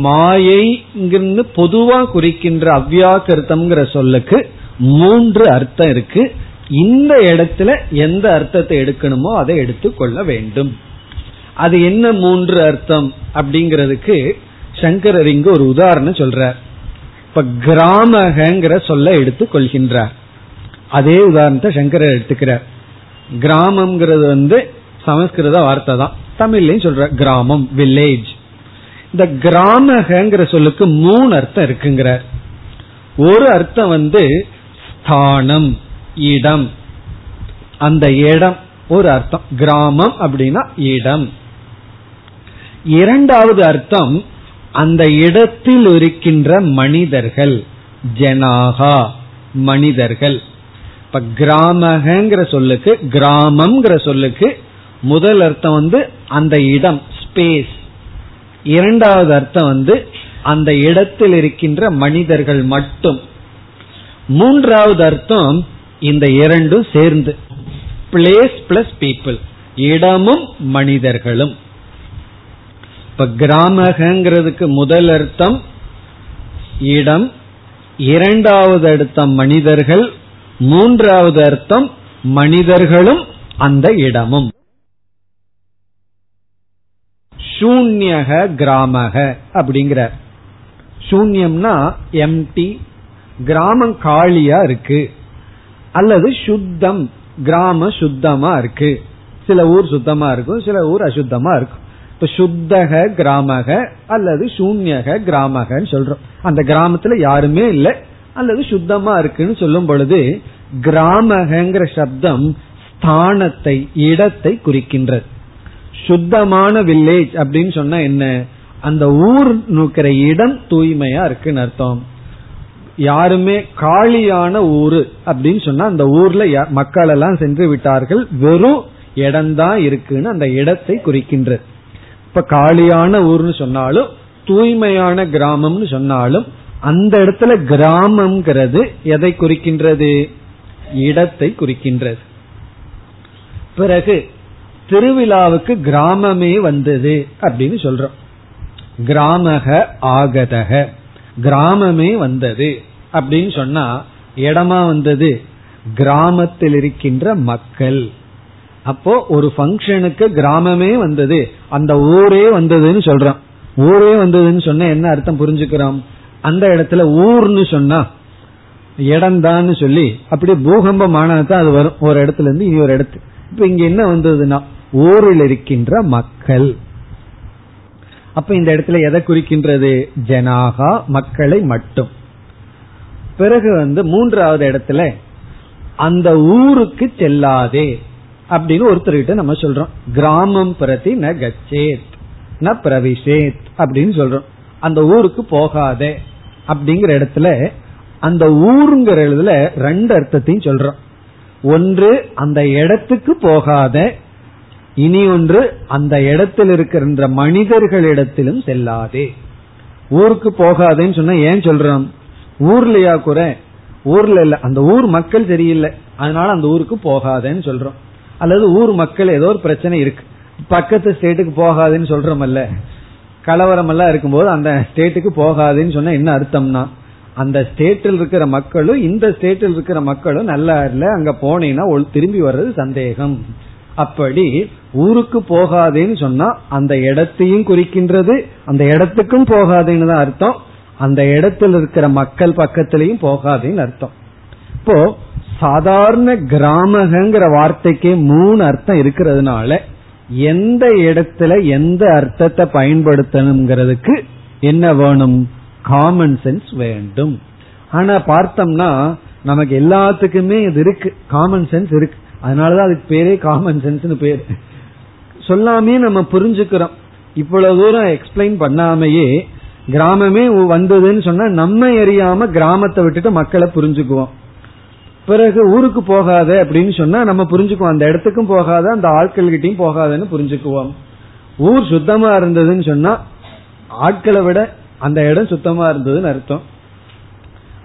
மாயைங்கிறது பொதுவா குறிக்கின்ற அவ்வியாக்கிருத்தம்ங்கிற சொல்லுக்கு மூன்று அர்த்தம் இருக்கு. இந்த இடத்துல எந்த அர்த்தத்தை எடுக்கணுமோ அதை எடுத்துக்கொள்ள வேண்டும். அது என்ன மூன்று அர்த்தம் அப்படிங்கிறதுக்கு சங்கரர் இங்கு ஒரு உதாரணம் சொல்றார். இப்ப கிராமகங்கிற சொல்ல எடுத்துக் கொள்கின்றார். அதே உதாரணத்தை சங்கரர் எடுத்துக்கிறார். கிராமம்ங்கிறது வந்து சமஸ்கிருத வார்த்தை தான். தமிழ்லையும் சொல்ற கிராமம் வில்லேஜ் இந்த கிராமகங்கிற சொல்லுக்கு மூணு அர்த்தம் இருக்குங்கிறார். ஒரு அர்த்தம் வந்து ஸ்தானம் இடம். அந்த இடம் ஒரு அர்த்தம். கிராமம் அப்படின்னா இடம். இரண்டாவது அர்த்தம் அந்த இடத்தில் இருக்கின்ற மனிதர்கள் ஜனாகா மனிதர்கள். இப்ப கிராமகங்கிற சொல்லுக்கு கிராமம்ங்கிற சொல்லுக்கு முதல் அர்த்தம் வந்து அந்த இடம் ஸ்பேஸ் இரண்டாவது அர்த்தம் வந்து அந்த இடத்தில் இருக்கின்ற மனிதர்கள் மட்டும். மூன்றாவது அர்த்தம் இந்த இரண்டும் சேர்ந்து. பிளேஸ் பிளஸ் பீப்புள் இடமும் மனிதர்களும். இப்ப கிராமகங்கிறதுக்கு முதல் அர்த்தம் இடம் இரண்டாவது அர்த்தம் மனிதர்கள் மூன்றாவது அர்த்தம் மனிதர்களும் அந்த இடமும். சூன்யக கிராமக அப்படிங்கிறார் சூன்யம்னா எம்டி கிராமம் காலியா இருக்கு. அல்லது சுத்தம் கிராம சுத்தமா இருக்கு. சில ஊர் சுத்தமா இருக்கும் சில ஊர் அசுத்தமா இருக்கும். இப்ப சுத்தக கிராமக அல்லது சூன்யக கிராமகன்னு சொல்றோம். அந்த கிராமத்துல யாருமே இல்லை. அல்லது சுத்தமா இருக்குன்னு சொல்லும் பொழுது கிராமகங்கிற சப்தம் ஸ்தானத்தை இடத்தை குறிக்கின்றது. சுத்தமான வில்லேஜ் அப்படின்னு சொன்னா என்ன? அந்த ஊர் நோக்கிற இடம் தூய்மையா இருக்குன்னு அர்த்தம். யாருமே காலியான ஊரு அப்படின்னு சொன்னா அந்த ஊர்ல மக்கள் எல்லாம் சென்று விட்டார்கள். வெறும் இடம்தான் இருக்குன்னு அந்த இடத்தை குறிக்கின்றது இப்ப காலியான ஊர்னு சொன்னாலும் தூய்மையான கிராமம்னு சொன்னாலும் அந்த இடத்துல கிராமம்ங்கிறது எதை குறிக்கின்றது? இடத்தை குறிக்கின்றது. பிறகு திருவிழாவுக்கு கிராமமே வந்தது அப்படின்னு சொல்றோம். கிராமக ஆகதக. கிராமமே வந்தது அப்படின்னு சொன்னா இடமா வந்தது? கிராமத்தில் இருக்கின்ற மக்கள். அப்போ ஒரு ஃபங்க்ஷனுக்கு கிராமமே வந்தது. அந்த ஊரே வந்ததுன்னு சொல்றோம். ஊரே வந்ததுன்னு சொன்னா என்ன அர்த்தம் புரிஞ்சுக்கிறோம்? அந்த இடத்துல ஊர்னு சொன்னா இடம்தான்னு சொல்லி அப்படி பூகம்பமானதான் அது வரும். ஒரு இடத்துல இருந்து இனி ஒரு இடத்து இப்ப இங்க என்ன வந்ததுன்னா ஊரில் இருக்கின்ற மக்கள். அப்ப இந்த இடத்துல எதை குறிக்கின்றது? ஜனாகா மக்களை மட்டும். பிறகு வந்து மூன்றாவது இடத்துல அந்த ஊருக்கு செல்லாதே அப்படின்னு ஒருத்தர்கிட்ட நம்ம சொல்றோம். கிராமம் பிரதி ந கச்சேத் ந பிரவிஷேத் அப்படின்னு சொல்றோம். அந்த ஊருக்கு போகாதே அப்படிங்கிற இடத்துல அந்த ஊருங்கிற இடத்துல ரெண்டு அர்த்தத்தையும் சொல்றோம். ஒன்று அந்த இடத்துக்கு போகாத இனி ஒன்று அந்த இடத்தில் இருக்கின்ற மனிதர்களிடத்திலும் செல்லாதே. ஊருக்கு போகாதேன்னு சொன்னா ஏன் சொல்றோம்? ஊர்லயா குறை? ஊர்ல இல்ல. அந்த ஊர் மக்கள் சரியில்லை. அதனால அந்த ஊருக்கு போகாதேன்னு சொல்றோம். அல்லது ஊர் மக்கள் ஏதோ ஒரு பிரச்சனை இருக்கு. பக்கத்து ஸ்டேட்டுக்கு போகாதுன்னு சொல்றோம்ல கலவரம் எல்லாம் இருக்கும்போது அந்த ஸ்டேட்டுக்கு போகாதுன்னு சொன்னா என்ன அர்த்தம்னா அந்த ஸ்டேட்டில் இருக்கிற மக்களும் இந்த ஸ்டேட்டில் இருக்கிற மக்களும் நல்லா இல்ல அங்க போனீங்கன்னா திரும்பி வர்றது சந்தேகம். அப்படி ஊருக்கு போகாதேன்னு சொன்னா அந்த இடத்தையும் குறிக்கின்றது அந்த இடத்துக்கும் போகாதேன்னு தான் அர்த்தம். அந்த இடத்துல இருக்கிற மக்கள் பக்கத்திலையும் போகாதேன்னு அர்த்தம். இப்போ சாதாரண கிராமகங்கிற வார்த்தைக்கு மூணு அர்த்தம் இருக்கிறதுனால எந்த இடத்துல எந்த அர்த்தத்தை பயன்படுத்தணுங்கிறதுக்கு என்ன வேணும்? காமன் சென்ஸ் வேண்டும். ஆனா பார்த்தோம்னா நமக்கு எல்லாத்துக்குமே இது இருக்கு. காமன் சென்ஸ் இருக்கு. அதனாலதான் அதுக்கு பேரே காமன் சென்ஸ்னு பேர். சொல்லாமே நம்ம புரிஞ்சுக்கிறோம். இவ்வளவு தூரம் எக்ஸ்பிளைன் பண்ணாமையே கிராமமே வந்ததுன்னு சொன்னா நம்ம எரியாம கிராமத்தை விட்டுட்டு மக்களை புரிஞ்சுக்குவோம். பிறகு ஊருக்கு போகாத அப்படின்னு சொன்னா நம்ம புரிஞ்சுக்குவோம். அந்த இடத்துக்கும் போகாத அந்த ஆட்கள்கிட்டயும் போகாதன்னு புரிஞ்சுக்குவோம். ஊர் சுத்தமா இருந்ததுன்னு சொன்னா ஆட்களை விட அந்த இடம் சுத்தமா இருந்ததுன்னு அர்த்தம்.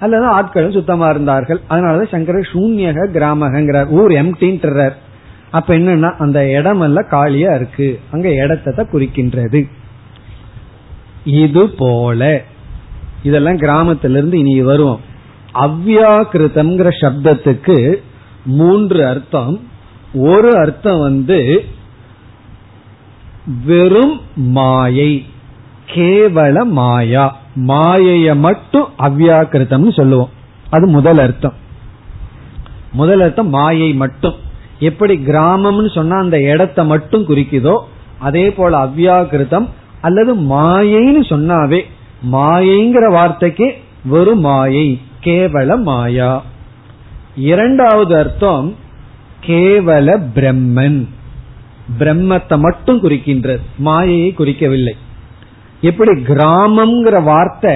அல்லது ஆட்களும் சுத்தமா இருந்தார்கள். அதனாலதான் சங்கரர் சூன்யக கிராமகங்கிறார். ஊர் எம்டின்றார் அப்ப என்னன்னா அந்த இடம் எல்லாம் காலியா இருக்கு. அங்க இடத்தை குறிக்கின்றது. இது போல இதெல்லாம் கிராமத்திலிருந்து இனி வருவோம் அவ்யாக்கிருதம்ங்கிற சப்தத்துக்கு மூன்று அர்த்தம். ஒரு அர்த்தம் வந்து வெறும் மாயை. கேவல மாயா. மாயைய மட்டும் அவ்யாக்கிருதம்னு சொல்லுவோம். அது முதல் அர்த்தம். முதல் அர்த்தம் மாயை மட்டும். எப்படி கிராமம்னு சொன்னா அந்த இடத்தை மட்டும் குறிக்குதோ அதே போல அவ்யாக்கிருதம் அல்லது மாயைன்னு சொன்னாவே மாயைங்கிற வார்த்தைக்கு வெறும் மாயை கேவல மாயா. இரண்டாவது அர்த்தம் கேவல பிரம்மன். பிரம்மத்தை மட்டும் குறிக்கின்றது மாயையை குறிக்கவில்லை. எப்படி கிராமம்ங்கிற வார்த்தை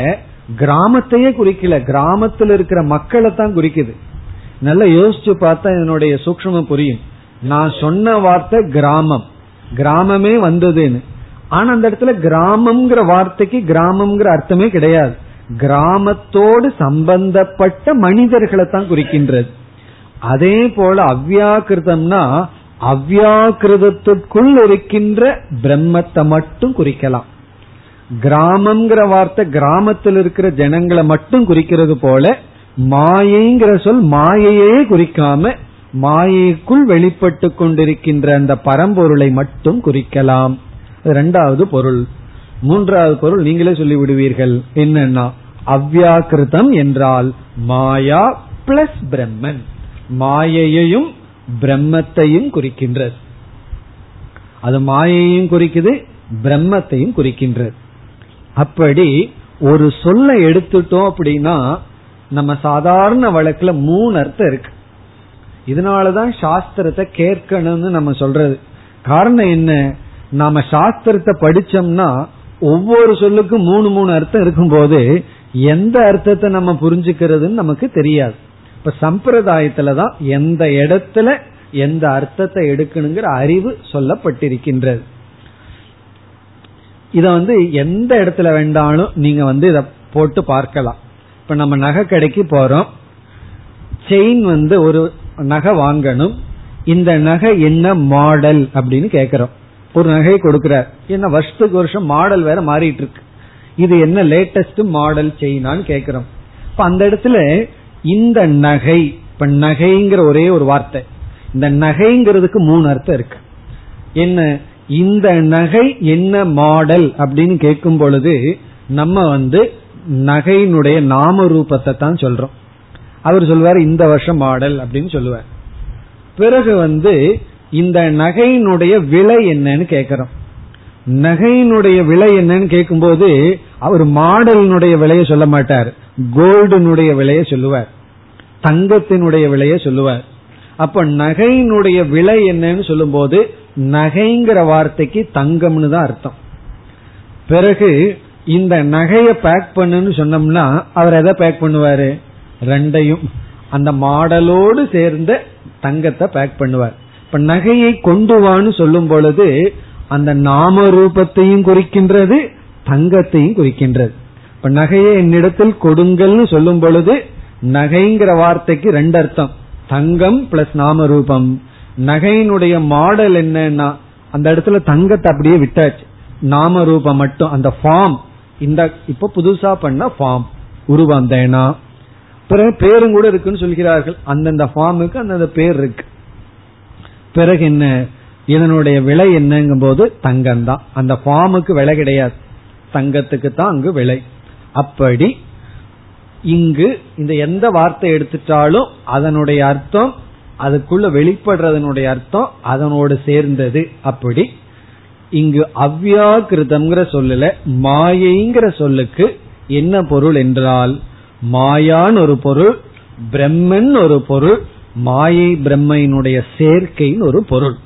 கிராமத்தையே குறிக்கல. கிராமத்தில் இருக்கிற மக்களை தான் குறிக்குது. நல்லா யோசிச்சு பார்த்தா என்னுடைய சூக்மம் புரியும். நான் சொன்ன வார்த்தை கிராமம். கிராமமே வந்ததுன்னு. ஆனா அந்த இடத்துல கிராமம்ங்கிற வார்த்தைக்கு கிராமம்ங்கிற அர்த்தமே கிடையாது. கிராமத்தோடு சம்பந்தப்பட்ட மனிதர்களை தான் குறிக்கின்றது. அதே போல அவ்வியாக்கிருதம்னா அவ்வியாக்கிருதத்திற்குள் இருக்கின்ற பிரம்மத்தை மட்டும் குறிக்கலாம். கிராமம்ங்கிற வார்த்தை கிராமத்தில் இருக்கிற ஜனங்களை மட்டும் குறிக்கிறது போல மாயைங்கிற சொல் மாயையே குறிக்காம மாயைக்குள் வெளிப்பட்டு கொண்டிருக்கின்ற அந்த பரம்பொருளை மட்டும் குறிக்கலாம். இரண்டாவது பொருள். மூன்றாவது பொருள் நீங்களே சொல்லி விடுவீர்கள் என்னன்னா அவ்வியாக்கிருதம் என்றால் மாயா பிளஸ் பிரம்மன். மாயையையும் பிரம்மத்தையும் குறிக்கின்றது. அது மாயையும் குறிக்குது பிரம்மத்தையும் குறிக்கின்றது. அப்படி ஒரு சொல்லை எடுத்துட்டோம் அப்படின்னா நம்ம சாதாரண வழக்குல மூணு அர்த்தம் இருக்கு. இதனாலதான் சாஸ்திரத்தை கேட்கணும்னு நம்ம சொல்றது. காரணம் என்ன? நாம சாஸ்திரத்தை படிச்சோம்னா ஒவ்வொரு சொல்லுக்கும் மூணு மூணு அர்த்தம் இருக்கும்போது எந்த அர்த்தத்தை நம்ம புரிஞ்சுக்கிறதுன்னு நமக்கு தெரியாது. இப்ப சம்பிரதாயத்துலதான் எந்த இடத்துல எந்த அர்த்தத்தை எடுக்கணுங்கிற அறிவு சொல்லப்பட்டிருக்கின்றது. இத வந்து எந்த இடத்துல வேண்டாலும் நீங்க வந்து இத போட்டு பார்க்கலாம். இப்ப நம்ம நகை கடைக்கு போறோம். செயின் வந்து ஒரு நகை வாங்கணும். இந்த நகை என்ன மாடல் அப்படின்னு கேக்குறோம். ஒரு நகை கொடுக்கிறார். என்ன வருஷத்துக்கு வருஷம் மாடல் வேற மாறிட்டு இருக்கு இது என்ன லேட்டஸ்ட் மாடல் செயினான்னு கேக்குறோம். இப்ப அந்த இடத்துல இந்த நகை இப்ப நகைங்கிற ஒரே ஒரு வார்த்தை. இந்த நகைங்கிறதுக்கு மூணு அர்த்தம் இருக்கு. என்ன? இந்த நகை என்ன மாடல் அப்படின்னு கேட்கும் பொழுது நம்ம வந்து நகையினுடைய நாம ரூபத்தை தான் சொல்றோம். அவர் சொல்லுவார் இந்த வருஷம் மாடல் அப்படின்னு சொல்லுவார். பிறகு வந்து இந்த நகையினுடைய விலை என்னன்னு கேட்கிறோம். நகையினுடைய விலை என்னன்னு கேட்கும்போது அவர் மாடலினுடைய விலையை சொல்ல மாட்டார். கோல்டுனுடைய விலையை சொல்லுவார். தங்கத்தினுடைய விலையை சொல்லுவார். அப்ப நகையினுடைய விலை என்னன்னு சொல்லும்போது நகைங்கிற வார்த்தைக்கு தங்கம்னு தான் அர்த்தம். பிறகு இந்த நகையை பேக் பண்ணுன்னு சொன்னோம்னா அவர் எதை பேக் பண்ணுவாரு? ரெண்டையும். அந்த மாடலோடு சேர்ந்த தங்கத்தை பேக் பண்ணுவார். இப்ப நகையை கொண்டு வான்னு சொல்லும் பொழுது அந்த நாம ரூபத்தையும் குறிக்கின்றது தங்கத்தையும் குறிக்கின்றது. இப்ப நகையை என்னிடத்தில் கொடுங்கள்னு சொல்லும் பொழுது நகைங்கிற வார்த்தைக்கு ரெண்டு அர்த்தம். தங்கம் பிளஸ் நாம ரூபம் நகையினுடைய மாடல் என்னன்னா அந்த இடத்துல தங்கத்தை அப்படியே விட்டாச்சு. நாம ரூபம் மட்டும் அந்த ஃபார்ம் இந்த இப்ப புதுசா பண்ண ஃபார்ம் உருவந்தேனா. பிறகு பேரும் கூட இருக்குன்னு சொல்கிறார்கள். அந்தந்த ஃபார்முக்கு அந்தந்த பேர் இருக்கு. பிறகு என்ன? இதனுடைய விலை என்னங்கும் போது தங்கம் தான் அந்த ஃபார்முக்கு விலை கிடையாது. தங்கத்துக்கு தான் அங்கு விலை. அப்படி இங்கு இந்த எந்த வார்த்தை எடுத்துட்டாலும் அதனுடைய அர்த்தம் அதுக்குள்ள வெளிப்படுறதனுடைய அர்த்தம் அதனோடு சேர்ந்தது அப்படி. இங்கு அவ்வியாகிருதம்ங்கிற சொல்லல மாயைங்கிற சொல்லுக்கு என்ன பொருள் என்றால் மாயான் ஒரு பொருள் பிரம்மன் ஒரு பொருள் மாயை பிரம்மையினுடைய சேர்க்கைன்னு ஒரு பொருள்.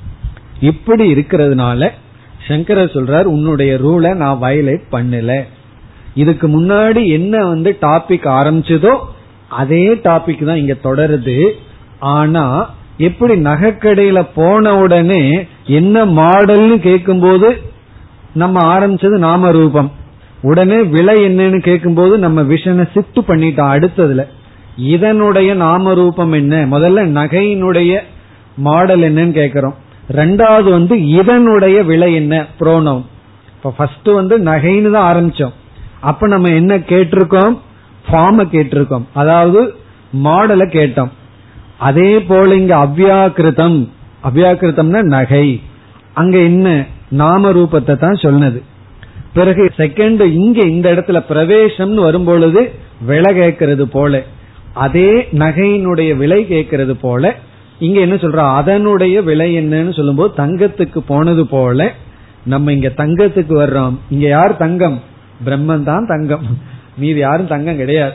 இப்படி இருக்கிறதுனால சங்கர சொல்றார் உன்னுடைய ரூலை நான் வயலேட் பண்ணல. இதுக்கு முன்னாடி என்ன வந்து டாபிக் ஆரம்பிச்சதோ அதே டாபிக் தான் இங்க தொடருது. ஆனா எப்படி நகைக்கடையில போன உடனே என்ன மாடல்னு கேட்கும்போது நம்ம ஆரம்பிச்சது நாம ரூபம். உடனே விலை என்னன்னு கேட்கும்போது நம்ம விஷனை சித்து பண்ணிட்டோம் அடுத்ததுல. இதனுடைய நாம ரூபம் என்ன? முதல்ல நகையினுடைய மாடல் என்னன்னு கேட்கிறோம் ரெண்டாவது வந்து இதனுடைய விலை என்ன? புரோனோம் இப்ப ஃபர்ஸ்ட் வந்து நகைன்னு தான் ஆரம்பிச்சோம். அப்ப நம்ம என்ன கேட்டிருக்கோம்? ஃபார்ம கேட்டிருக்கோம். அதாவது மாடலை கேட்டோம். அதே போல இங்க அவ்வியாக்கிருதம் அவ்வியாக்கிருத்தம்னா நகை. அங்க என்ன? நாம ரூபத்தை தான் சொன்னது. பிறகு செகண்ட் இங்க இந்த இடத்துல பிரவேசம்னு வரும்பொழுது விலை கேட்கறது போல. அதே நகையினுடைய விலை கேட்கறது போல. இங்க என்ன சொல்ற? அதனுடைய விலை என்னன்னு சொல்லும்போது தங்கத்துக்கு போனது போல. நம்ம இங்க தங்கத்துக்கு வர்றோம். இங்க யார் தங்கம்? பிரம்மன் தான் தங்கம். மீது யாரும் தங்கம் கிடையாது.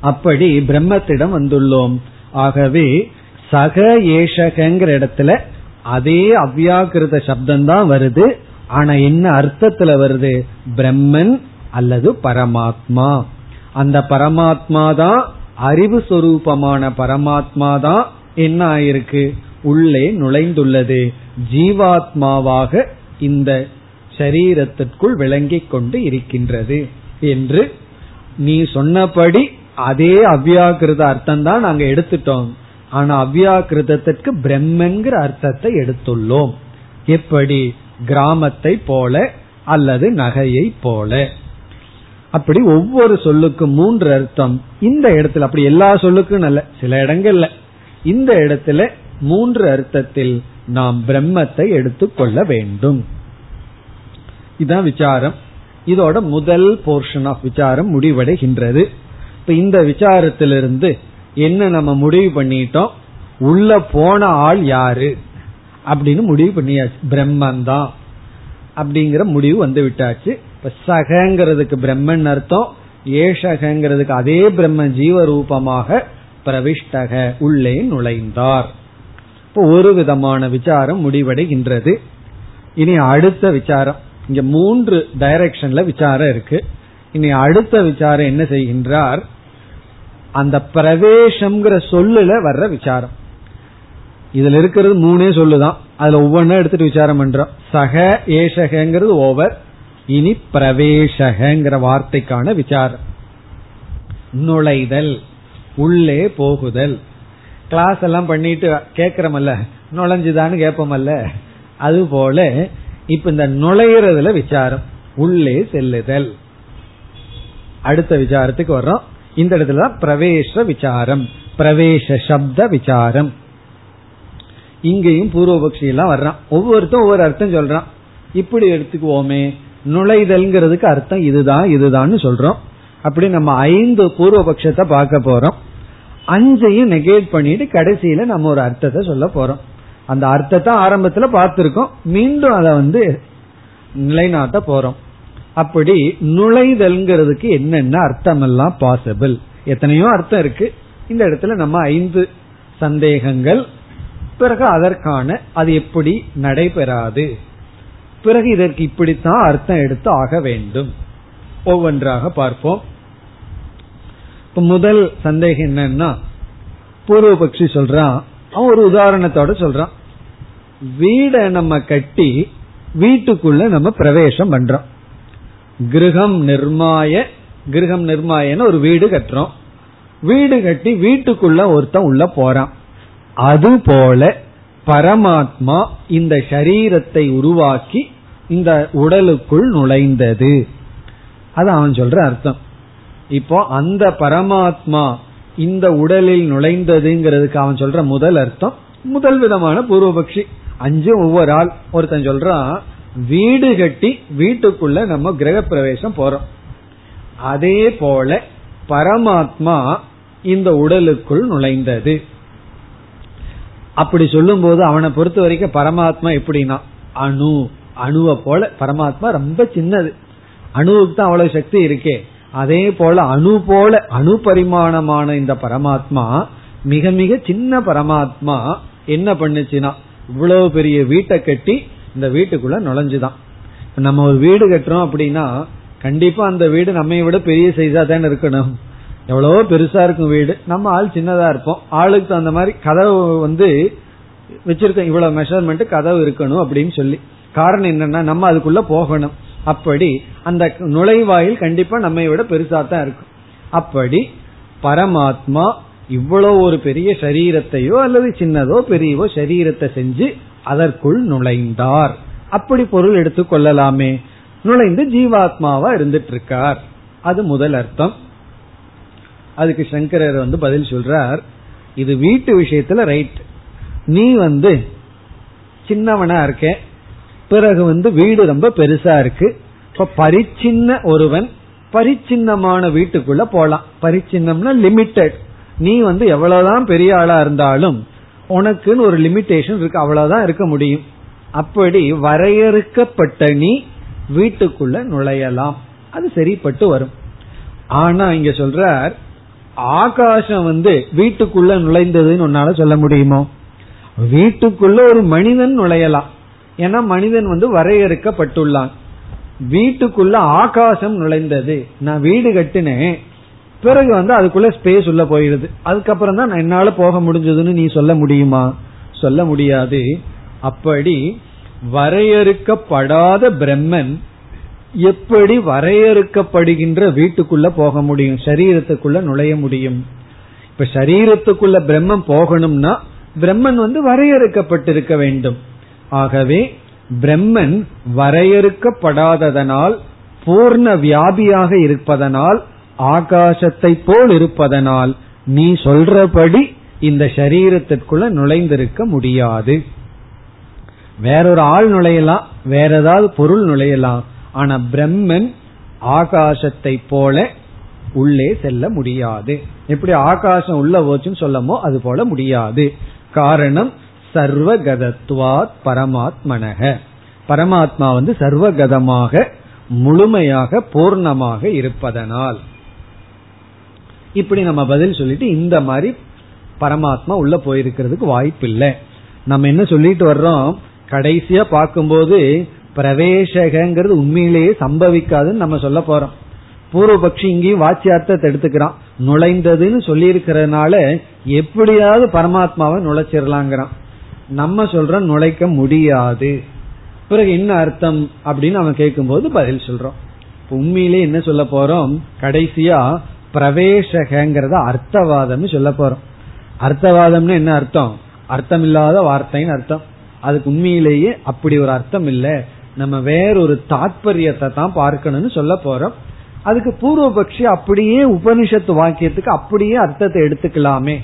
அப்படி பிரம்மத்திடம் வந்துள்ளோம். ஆகவே சக ஏஷகங்கிற இடத்துல அதே அவ்யாக்கிருத சப்தம் தான் வருது. ஆனா என்ன அர்த்தத்துல வருது? பிரம்மன் அல்லது பரமாத்மா. அந்த பரமாத்மா தான் அறிவு சொரூபமான பரமாத்மா தான் என்ன ஆயிருக்கு? உள்ளே நுழைந்துள்ளது. ஜீவாத்மாவாக இந்த சரீரத்திற்குள் விளங்கிக் கொண்டு இருக்கின்றது. என்று நீ சொன்னபடி அதே அவ்யாக்கிருத அர்த்தம் தான் நாங்க எடுத்துட்டோம். ஆனா அவ்யாக்கிருதத்திற்கு பிரம்மங்கிற அர்த்தத்தை எடுத்துள்ளோம். எப்படி? கிராமத்தை போல அல்லது நகையை போல. அப்படி ஒவ்வொரு சொல்லுக்கும் மூன்று அர்த்தம். இந்த இடத்துல அப்படி எல்லா சொல்லுக்கும் அல்ல சில இடங்கள்ல. இந்த இடத்துல மூன்று அர்த்தத்தில் நாம் பிரம்மத்தை எடுத்துக்கொள்ள வேண்டும். இதுதான் விசாரம். இதோட முதல் போர்ஷன் ஆஃப் விசாரம் முடிவடைகின்றது. இப்ப இந்த விசாரத்திலிருந்து என்ன நம்ம முடிவு பண்ணிட்டோம்? உள்ள போன ஆள் யாரு? அப்படின்னு முடிவு பண்ணியாச்சு. பிரம்மன் தான் அப்படிங்கிற முடிவு வந்து விட்டாச்சு. இப்ப சகங்கிறதுக்கு பிரம்மன் அர்த்தம் ஏஷகங்கிறதுக்கு அதே பிரம்ம ஜீவரூபமாக பிரவிஷ்டக உள்ளே நுழைந்தார். இப்போ ஒரு விதமான விசாரம் முடிவடைகின்றது. இனி அடுத்த விசாரம். இங்க மூன்று டைரக்ஷன்ல விசாரம் இருக்கு. இனி அடுத்த விசாரம் என்ன செய்கின்றார்? அந்த பிரவேசம்ங்கிற சொல்லுல வர்ற விசாரம். இதுல இருக்கிறது மூணே சொல்லுதான். அதுல ஒவ்வொன்றும் எடுத்துட்டு விசாரம் பண்றோம். சக ஏசகங்கிறது ஓவர். இனி பிரவேசகங்கிற வார்த்தைக்கான விசாரம். நுழைதல் உள்ளே போகுதல். கிளாஸ் எல்லாம் பண்ணிட்டு கேக்குறமல்ல? நுழைஞ்சுதான்னு கேட்போமல்ல அது போல இப்ப இந்த நுழையிறதுல விசாரம். உள்ளே செல்லுதல். அடுத்த விசாரத்துக்கு வர்றோம். இந்த இடத்துல தான் பிரவேச விசாரம் பிரவேச சப்த விசாரம். இங்கேயும் பூர்வபக்ஷி எல்லாம் வர்றான். ஒவ்வொருத்தரும் ஒவ்வொரு அர்த்தம் சொல்றான். இப்படி எடுத்துக்குவோமே நுழைதல்ங்கிறதுக்கு அர்த்தம் இதுதான் இதுதான் சொல்றோம். அப்படி நம்ம ஐந்து பூர்வபக்ஷத்தை பார்க்க போறோம். அஞ்சையும் நெகேட் பண்ணிட்டு கடைசியில நம்ம ஒரு அர்த்தத்தை சொல்ல போறோம். அந்த அர்த்தத்தை ஆரம்பத்துல பார்த்திருக்கோம். மீண்டும் அதை வந்து நிலைநாட்ட போறோம். அப்படி நுழைதல்ங்கிறதுக்கு என்னென்ன அர்த்தம் எல்லாம் பாசிபிள் எத்தனையோ அர்த்தம் இருக்கு. இந்த இடத்துல நம்ம ஐந்து சந்தேகங்கள். பிறகு அதற்கான அது எப்படி நடைபெறாது? பிறகு இதற்கு இப்படித்தான் அர்த்தம் எடுத்து ஆக வேண்டும். ஒவ்வொன்றாக பார்ப்போம். முதல் சந்தேகம் என்னன்னா பூர்வபக்ஷி சொல்றான். அவன் ஒரு உதாரணத்தோட சொல்றான். வீடை நம்ம கட்டி வீட்டுக்குள்ள நம்ம பிரவேசம் பண்றோம். கிரகம் நிர்மாய கிரகம் நிர்மாயன்னு ஒரு வீடு கட்டுறோம். வீடு கட்டி வீட்டுக்குள்ள ஒருத்தன் உள்ள போறான். அது போல பரமாத்மா இந்த சரீரத்தை உருவாக்கி இந்த உடலுக்குள் நுழைந்தது. அது அவன் சொல்ற அர்த்தம். இப்போ அந்த பரமாத்மா இந்த உடலில் நுழைந்ததுங்கிறதுக்கு அவன் சொல்ற முதல் அர்த்தம். முதல் விதமான பூர்வபக்ஷி. அஞ்சு ஒவ்வொரு ஆள். ஒருத்தன் சொல்றான் வீடு கட்டி வீட்டுக்குள்ள நம்ம கிரக பிரவேசம் போறோம். அதே போல பரமாத்மா இந்த உடலுக்குள் நுழைந்தது. அப்படி சொல்லும் போது அவனை பொறுத்த வரைக்கும் பரமாத்மா எப்படின்னா அணு அணுவை போல பரமாத்மா ரொம்ப சின்னது. அணுவுக்கு தான் அவ்வளவு சக்தி இருக்கே. அதே போல அணு போல அணு பரிமாணமான இந்த பரமாத்மா மிக மிக சின்ன பரமாத்மா என்ன பண்ணுச்சுன்னா இவ்வளவு பெரிய வீட்டை கட்டி இந்த வீட்டுக்குள்ள நுழைஞ்சுதான். நம்ம ஒரு வீடு கட்டுறோம் அப்படின்னா கண்டிப்பா அந்த வீடு நம்ம விட பெரிய சைஸா தானே இருக்கணும். எவ்வளவோ பெருசா இருக்கும் வீடு. நம்ம ஆள் சின்னதா இருப்போம். ஆளுக்கு தகுந்த மாதிரி கதவு வந்து வச்சிருக்கோம். இவ்வளவு மெஷர்மெண்ட் கதவு இருக்கணும் அப்படின்னு சொல்லி. காரணம் என்னன்னா நம்ம அதுக்குள்ள போகணும். அப்படி அந்த நுழைவாயில் கண்டிப்பா நம்மை விட பெருசா தான் இருக்கும். அப்படி பரமாத்மா இவ்வளவு ஒரு பெரிய சரீரத்தையோ அல்லது சின்னதோ பெரியவோ சரீரத்தை செஞ்சு அதற்குள் நுழைந்தார். அப்படி பொருள் எடுத்துக்கொள்ளலாமே நுழைந்து ஜீவாத்மாவா இருந்துட்டு இருக்கார் அது முதல் அர்த்தம். அதுக்கு சங்கரர் வந்து பதில் சொல்றார் இது வீட்டு விஷயத்துல ரைட் நீ வந்து சின்னவனா இருக்க. பிறகு வந்து வீடு ரொம்ப பெருசா இருக்கு. இப்ப பரிச்சின்ன ஒருவன் பரிச்சின்னமான வீட்டுக்குள்ள போலாம். பரிச்சின்னம்னா லிமிட்டெட் நீ வந்து எவ்வளவுதான் பெரிய ஆளா இருந்தாலும் உனக்குன்னு ஒரு லிமிட்டேஷன் இருக்கு அவ்வளவுதான் இருக்க முடியும். அப்படி வரையறுக்கப்பட்ட நீ வீட்டுக்குள்ள நுழையலாம். அது சரிப்பட்டு வரும். ஆனா இங்க சொல்றார் ஆகாசம் வந்து வீட்டுக்குள்ள நுழைந்ததுன்னு உன்னால சொல்ல முடியுமோ? வீட்டுக்குள்ள ஒரு மனிதன் நுழையலாம். ஏன்னா மனிதன் வந்து வரையறுக்கப்பட்டுள்ளான். வீட்டுக்குள்ள ஆகாசம் நுழைந்தது. நான் வீடு கட்டினேன். பிறகு வந்து அதுக்குள்ள ஸ்பேஸ் உள்ள போயிடுது. அதுக்கப்புறம் தான் என்னால போக முடிஞ்சதுன்னு நீ சொல்ல முடியுமா? சொல்ல முடியாது. அப்படி வரையறுக்கப்படாத பிரம்மன் எப்படி வரையறுக்கப்படுகின்ற வீட்டுக்குள்ள போக முடியும்? சரீரத்துக்குள்ள நுழைய முடியும். இப்ப சரீரத்துக்குள்ள பிரம்மன் போகணும்னா பிரம்மன் வந்து வரையறுக்கப்பட்டிருக்க வேண்டும். ஆகவே பிரம்மன் வரையறுக்கப்படாததனால் பூர்ண வியாபியாக இருப்பதனால் ஆகாசத்தை போல் இருப்பதனால் நீ சொல்றபடி இந்த சரீரத்திற்குள்ள நுழைந்திருக்க முடியாது. வேறொரு ஆள் நுழையலாம் வேற ஏதாவது பொருள் நுழையலாம். ஆனா பிரம்மன் ஆகாசத்தை போல உள்ளே செல்ல முடியாது. எப்படி ஆகாசம் உள்ள போச்சுன்னு சொல்லமோ அது போல முடியாது. காரணம் சர்வகதத்வாத் பரமாத்மனக. பரமாத்மா வந்து சர்வகதமாக முழுமையாக பூர்ணமாக இருப்பதனால். இப்படி நம்ம பதில் சொல்லிட்டு இந்த மாதிரி பரமாத்மா உள்ள போயிருக்கிறதுக்கு வாய்ப்பு இல்லை நம்ம என்ன சொல்லிட்டு வர்றோம்? கடைசியா பார்க்கும்போது பிரவேசகங்கிறது உண்மையிலேயே சம்பவிக்காதுன்னு நம்ம சொல்ல போறோம். பூர்வபக்ஷி இங்கேயும் வாச்சியார்த்தத்தை எடுத்துக்கிறான். நுழைந்ததுன்னு சொல்லி இருக்கிறதுனால எப்படியாவது பரமாத்மாவை நுழைச்சிடலாங்கிறான். நம்ம சொல்றோம் நுழைக்க முடியாது. பிறகு என்ன அர்த்தம் அப்படின்னு அவன் கேட்கும்போது பதில் சொல்றோம். உண்மையிலே என்ன சொல்ல போறோம்? கடைசியா பிரவேசகங்கிறத அர்த்தவாதம்னு சொல்ல போறோம். அர்த்தவாதம்னு என்ன அர்த்தம்? அர்த்தம் இல்லாத வார்த்தைன்னு அர்த்தம். அதுக்கு உண்மையிலேயே அப்படி ஒரு அர்த்தம் இல்ல. நம்ம வேறொரு தாற்பயத்தை தான் பார்க்கணும்னு சொல்ல போறோம். அதுக்கு பூர்வபக்ஷி அப்படியே உபனிஷத்து வாக்கியத்துக்கு அப்படியே அர்த்தத்தை எடுத்துக்கலாமே.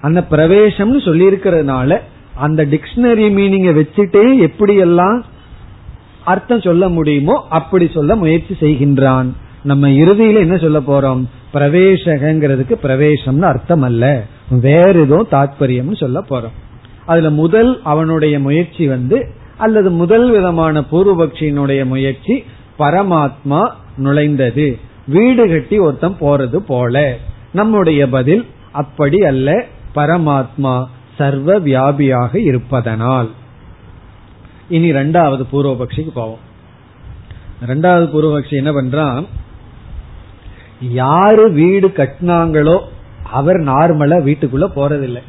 அந்த பிரவேசம்னு சொல்லி இருக்கிறதுனால அந்த டிக்ஷனரி மீனிங்க வச்சுட்டே எப்படி எல்லாம் அர்த்தம் சொல்ல முடியுமோ அப்படி சொல்ல முயற்சி செய்கின்றான். நம்ம இறுதியில என்ன சொல்ல போறோம்? பிரவேசகங்கிறதுக்கு பிரவேசம்னு அர்த்தம் அல்ல வேற ஏதோ தாத்பரியம்னு சொல்ல போறோம். அதுல முதல் அவனுடைய முயற்சி வந்து அல்லது முதல் விதமான பூர்வபக்ஷியினுடைய முயற்சி பரமாத்மா நுழைந்தது. வீடு கட்டி ஒருத்தன் போறது போல. நம்முடைய பதில் அப்படி அல்ல பரமாத்மா சர்வ வியாபியாக இருப்பதனால். இனி ரெண்டாவது பூர்வபக்ஷிக்கு போவோம். ரெண்டாவது பூர்வபக்ஷி என்ன பண்றான்? யாரு வீடு கட்டினாங்களோ அவர் நார்மலா வீட்டுக்குள்ள போறதில்லை.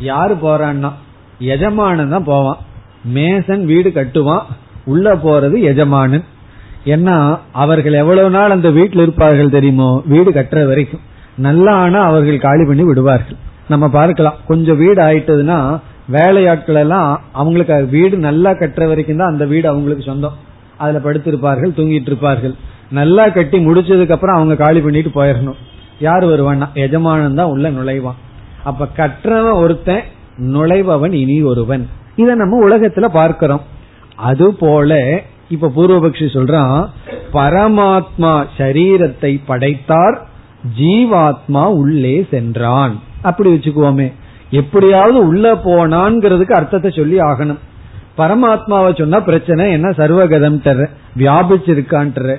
யாரு போறான்னா எஜமானன் தான் போவான். மேசன் வீடு கட்டுவான். உள்ள போறது எஜமானன். ஏன்னா அவர்கள் எவ்வளவு நாள் அந்த வீட்டில் இருப்பார்கள் தெரியுமோ வீடு கட்டுற வரைக்கும். நல்லா ஆனா அவர்கள் காலி பண்ணி விடுவார்கள். நம்ம பார்க்கலாம். கொஞ்சம் வீடு ஆயிட்டதுன்னா வேலையாட்கள் எல்லாம் அவங்களுக்கு வீடு நல்லா கட்டுற வரைக்கும் தான் அந்த வீடு அவங்களுக்கு சொந்தம். அதுல படுத்திருப்பார்கள் தூங்கிட்டு இருப்பார்கள். நல்லா கட்டி முடிச்சதுக்கு அப்புறம் அவங்க காலி பண்ணிட்டு போயிடணும் யார் வருவான்னா? எஜமானன் தான் உள்ள நுழைவான். அப்ப கற்றவன் ஒருத்தன் நுழைபவன் இனி ஒருவன். இத நம்ம உலகத்துல பார்க்கிறோம். அது போல இப்ப பூர்வபக்ஷி சொல்றான் பரமாத்மா சரீரத்தை படைத்தார் ஜீவாத்மா உள்ளே சென்றான். அப்படி வச்சுக்குவோமே. எப்படியாவது உள்ள போனான்ங்கிறதுக்கு அர்த்தத்தை சொல்லி ஆகணும். பரமாத்மாவை சொன்னா பிரச்சனை என்ன சர்வகதம் தர்ற வியாபிச்சிருக்கான்ற.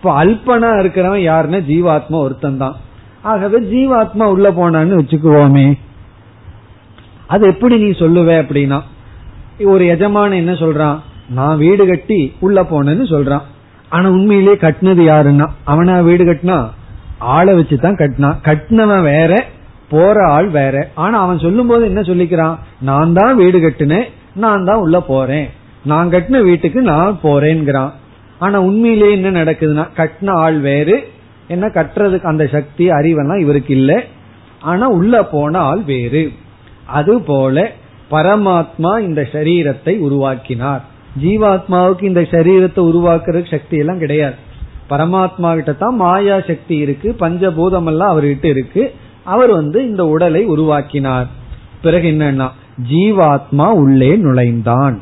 இப்ப அல்பனா இருக்கிறவன் யாருன்னா ஜீவாத்மா ஒருத்தன் தான் ஆகவே ஜீவாத்மா உள்ள போனான்னு வச்சுக்குவோமே. அது எப்படி நீ சொல்லுவ அப்படின்னா ஒரு எஜமான என்ன சொல்றான்? நான் வீடு கட்டி உள்ள போனேன்னு சொல்றான். ஆனா உண்மையிலேயே கட்டினது யாருன்னா? அவனா வீடு கட்டினா? ஆளை வச்சுதான் கட்டினான். கட்டினவன் வேற போற ஆள் வேற. ஆனா அவன் சொல்லும் போது என்ன சொல்லிக்கிறான்? நான் தான் வீடு கட்டினேன் நான் தான் உள்ள போறேன். நான் கட்டின வீட்டுக்கு நான் போறேன்கிறான். ஆனா உண்மையிலேயே என்ன நடக்குதுன்னா கட்டின ஆள் வேறு என்ன கட்டுறதுக்கு அந்த சக்தி அறிவெல்லாம் இவருக்கு இல்லை. ஆனா உள்ள போன ஆள் வேறு. அதுபோல பரமாத்மா இந்த சரீரத்தை உருவாக்கினார். ஜீவாத்மாவுக்கு இந்த சரீரத்தை உருவாக்குறதுக்கு சக்தி எல்லாம் கிடையாது. பரமாத்மா கிட்ட தான் மாயா சக்தி இருக்கு பஞ்சபூதம் எல்லாம் அவர்கிட்ட இருக்கு. அவர் வந்து இந்த உடலை உருவாக்கினார். பிறகு என்னன்னா ஜீவாத்மா உள்ளே நுழைந்தான்.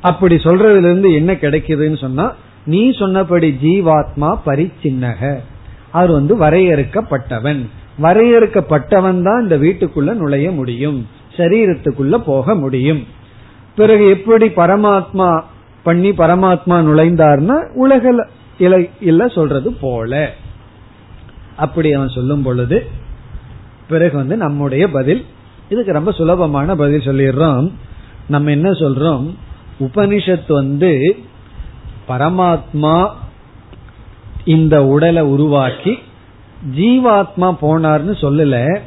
அப்படி சொல்றதுல இருந்து என்ன கிடைக்குதுன்னு சொன்னா நீ சொன்னபடி ஜீவாத்மா பரிச்சின்னக. அவர் வந்து வரையறுக்கப்பட்டவன். வரையறுக்கப்பட்டவன் தான் இந்த வீட்டுக்குள்ள நுழைய முடியும். சரீரத்துக்குள்ள போக முடியும். பிறகு எப்படி பரமாத்மா பண்ணி பரமாத்மா நுழைந்தார்னா உலக இல்ல சொல்றது போல. அப்படி அவன் சொல்லும் பொழுது பிறகு வந்து நம்முடைய பதில் இதுக்கு ரொம்ப சுலபமான பதில் சொல்லிடுறோம். நம்ம என்ன சொல்றோம்? உபனிஷத் வந்து பரமாத்மா இந்த உடலை உருவாக்கி ஜீவாத்மா போனார்னு சொல்லல.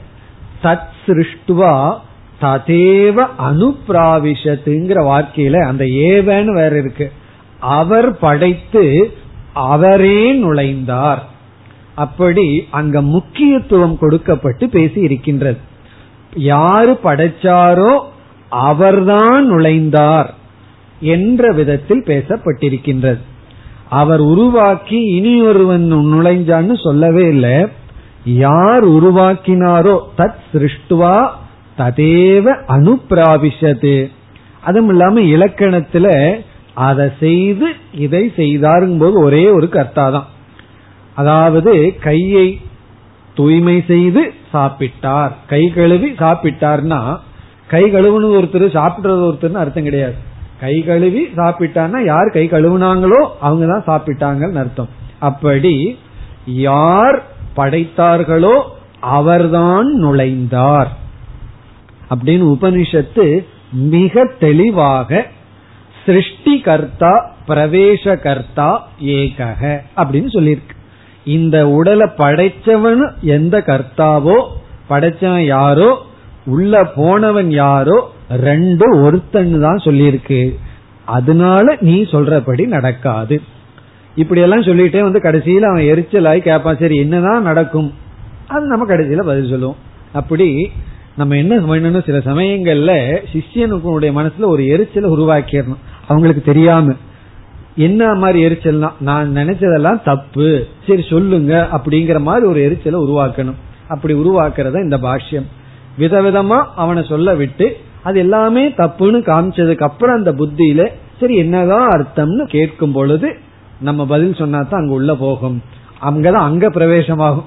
தத் சிருஷ்டுவா ததேவ அனுப்பிராவிஷத்துங்கிற வார்த்தையில அந்த ஏவன்னு வேற இருக்கு. அவர் படைத்து அவரே நுழைந்தார். அப்படி அங்க முக்கியத்துவம் கொடுக்கப்பட்டு பேசி இருக்கின்றது. யாரு படைச்சாரோ அவர்தான் நுழைந்தார். என்ற விதத்தில் பேசப்பட்டிருக்கின்றது. அவர் உருவாக்கி இனி ஒருவன் நுழைஞ்சான்னு சொல்லவே இல்லை. யார் உருவாக்கினாரோ தத் சிருஷ்டுவா ததேவ அனுப்பிராபிஷது அதுவும் இல்லாம இலக்கணத்துல அதை செய்து இதை செய்தாருங்க போது ஒரே ஒரு கர்த்தா தான் அதாவது கையை தூய்மை செய்து சாப்பிட்டார். கை கழுவி சாப்பிட்டார்னா கை கழுவுன்னு ஒருத்தர் சாப்பிடுறது ஒருத்தர் அர்த்தம் கிடையாது. கை கழுவி சாப்பிட்டான்னா யார் கை கழுவுனாங்களோ அவங்க தான் சாப்பிட்டாங்கன்னு அர்த்தம். அப்படி யார் படைத்தார்களோ அவர்தான் நுழைந்தார். அப்படின்னு உபனிஷத்து மிக தெளிவாக சிருஷ்டி கர்த்தா பிரவேச கர்த்தா ஏகக அப்படின்னு சொல்லியிருக்கு. இந்த உடலை படைச்சவன் எந்த கர்த்தாவோ படைச்சவன் யாரோ உள்ள போனவன் யாரோ ரெண்டு ஒருத்தன்னு தான் சொல்லியிருக்கு. அதனால நீ சொல்றபடி நடக்காது. இப்படி எல்லாம் சொல்லிட்டே வந்து கடைசியில அவன் எரிச்சலாய் கேட்பான் சரி என்னதான் நடக்கும்? அது நம்ம கடைசியில பதில் சொல்லுவோம். அப்படி நம்ம என்ன பண்ணணும் சில சமயங்கள்ல சிஷியனுடைய மனசுல ஒரு எரிச்சலை உருவாக்கிடணும். அவங்களுக்கு தெரியாம. என்ன மாதிரி எரிச்சல்னா நான் நினைச்சதெல்லாம் தப்பு. சரி சொல்லுங்க அப்படிங்கிற மாதிரி ஒரு எரிச்சலை உருவாக்கணும். அப்படி உருவாக்குறத இந்த பாஷ்யம். விதவிதமா அவனை சொல்ல விட்டு அது எல்லாமே தப்புன்னு காமிச்சதுக்கு அப்புறம் அந்த புத்தியில சரி என்னதான் அர்த்தம்னு கேட்கும் பொழுது நம்ம பதில் சொன்னா தான் அங்க உள்ள போகும். அங்கதான் அங்க பிரவேசமாகும்.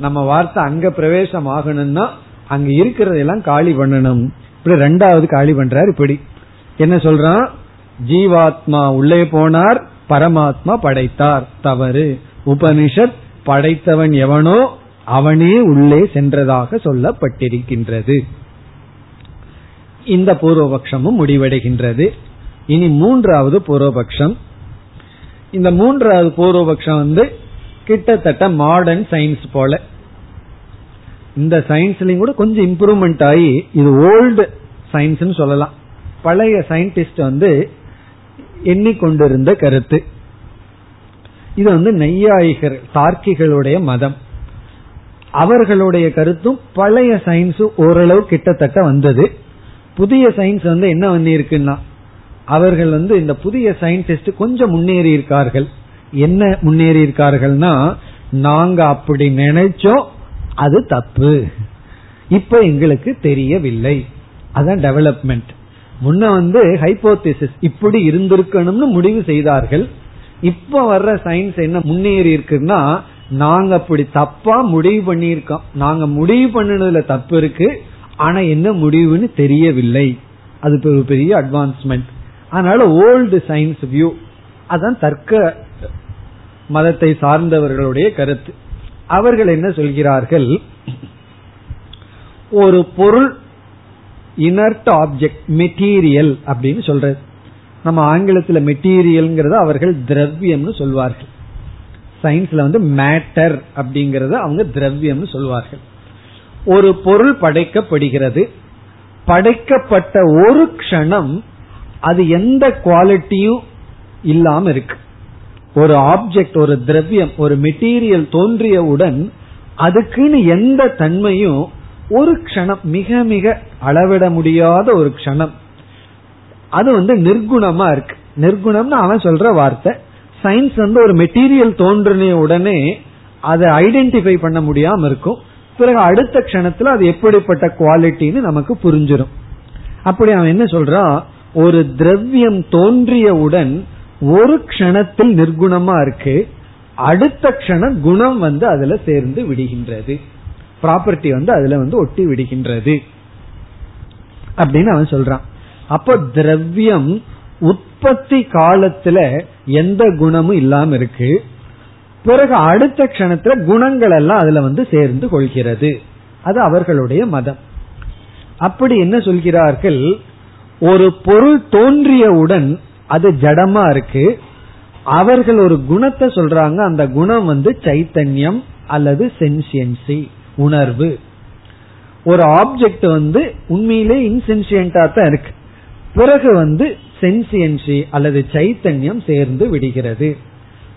நம்ம வார்த்தை அங்க பிரவேசம் ஆகணும்னா அங்க இருக்கிறதெல்லாம் காலி பண்ணணும். இப்படி ரெண்டாவது காலி பண்றாரு இப்படி. என்ன சொல்றான்? ஜீவாத்மா உள்ளே போனார் பரமாத்மா படைத்தார். தவறு. உபனிஷத் படைத்தவன் எவனோ அவனே உள்ளே சென்றதாக சொல்லப்பட்டிருக்கின்றது. இந்த பூர்வபக்ஷமும் முடிவடைகின்றது. இனி மூன்றாவது பூர்வபக்ஷம். இந்த மூன்றாவது பூர்வபக்ஷம் வந்து கிட்டத்தட்ட மாடர்ன் சயின்ஸ் போல. இந்த சயின்ஸ்லயும் கூட கொஞ்சம் இம்ப்ரூவ்மெண்ட் ஆகி இது ஓல்டு சயின்ஸ் சொல்லலாம். பழைய சயின்டிஸ்ட் வந்து எண்ணிக்கொண்டிருந்த கருத்து. இது வந்து நெய்யாயிகர் தார்க்கிகளுடைய மதம். அவர்களுடைய கருத்தும் பழைய சயின்ஸ் ஓரளவு கிட்டத்தட்ட வந்தது. புதிய சயின்ஸ் வந்து என்ன பண்ணிருக்குன்னா அவர்கள் வந்து இந்த புதிய சயின்டிஸ்ட் கொஞ்சம் முன்னேறி இருக்கார்கள். என்ன முன்னேறி இருக்கார்கள்னா நாங்க அப்படி நினைச்சோம் அது தப்பு. இப்ப எங்களுக்கு தெரியவில்லை. அதான் டெவலப்மெண்ட் முன்ன வந்து ஹைபோதிசிஸ் இப்படி இருந்திருக்கணும்னு முடிவு செய்தார்கள். இப்ப வர்ற சயின்ஸ் என்ன முன்னேறி இருக்குன்னா நாங்க அப்படி தப்பா முடிவு பண்ணியிருக்கோம். நாங்க முடிவு பண்ணினதுல தப்பு இருக்கு. ஆனா என்ன முடிவுன்னு தெரியவில்லை. அது ஒரு பெரிய அட்வான்ஸ்மெண்ட் அதனால ஓல்டு சயின்ஸ் வியூ அதான் தர்க்க மதத்தை சார்ந்தவர்களுடைய கருத்து. அவர்கள் என்ன சொல்கிறார்கள்? ஒரு பொருள் இனர்ட் ஆப்ஜெக்ட் மெட்டீரியல் அப்படின்னு சொல்றது. நம்ம ஆங்கிலத்தில் மெட்டீரியல்ங்கிறத அவர்கள் திரவியம்னு சொல்வார்கள். சயின்ஸ்ல வந்து மேட்டர் அப்படிங்கறத அவங்க திரவியம்னு சொல்வார்கள். ஒரு பொருள் படைக்கப்படுகிறது. படைக்கப்பட்ட ஒரு க்ஷணம் அது எந்த குவாலிட்டியும் இல்லாம இருக்கு. ஒரு ஆப்ஜெக்ட் ஒரு திரவியம் ஒரு மெட்டீரியல் தோன்றியவுடன் அதுக்குன்னு எந்த தன்மையும் ஒரு க்ஷணம் மிக மிக அளவிட முடியாத ஒரு க்ஷணம். அது வந்து நிர்குணமா இருக்கு. நிர்குணம்னு அவன் சொல்ற வார்த்தை. சயின்ஸ் வந்து ஒரு மெட்டீரியல் தோன்றின உடனே அதை ஐடென்டிஃபை பண்ண முடியாம இருக்கும். பிறகு அடுத்த க்ஷணத்துல அது எப்படிப்பட்ட குவாலிட்டின்னு நமக்கு புரிஞ்சிடும் அப்படி அவன் என்ன சொல்றான் ஒரு திரவியம் தோன்றியவுடன் ஒரு க்ஷணத்தில் நிர்குணமா இருக்கு. அடுத்த கணம் குணம் வந்து அதுல சேர்ந்து விடுகின்றது. ப்ராப்பர்ட்டி வந்து அதுல வந்து ஒட்டி விடுகின்றது. அப்படின்னு அவன் சொல்றான். அப்போ திரவியம் உற்பத்தி காலத்துல எந்த குணமும் இல்லாம இருக்கு. பிறகு அடுத்த கணத்துல குணங்கள் எல்லாம் அதுல வந்து சேர்ந்து கொள்கிறது. அது அவர்களுடைய மதம். அப்படி என்ன சொல்கிறார்கள்? ஒரு பொருள் தோன்றியவுடன் அது ஜடமா இருக்கு. அவர்கள் ஒரு குணத்தை சொல்றாங்க அந்த குணம் வந்து சைத்தன்யம் அல்லது சென்சியன்சி உணர்வு. ஒரு ஆப்ஜெக்ட் வந்து உண்மையிலே இன்சென்சியண்டா தான் இருக்கு. பிறகு வந்து சென்சியன்சி அல்லது சைத்தன்யம் சேர்ந்து விடுகிறது.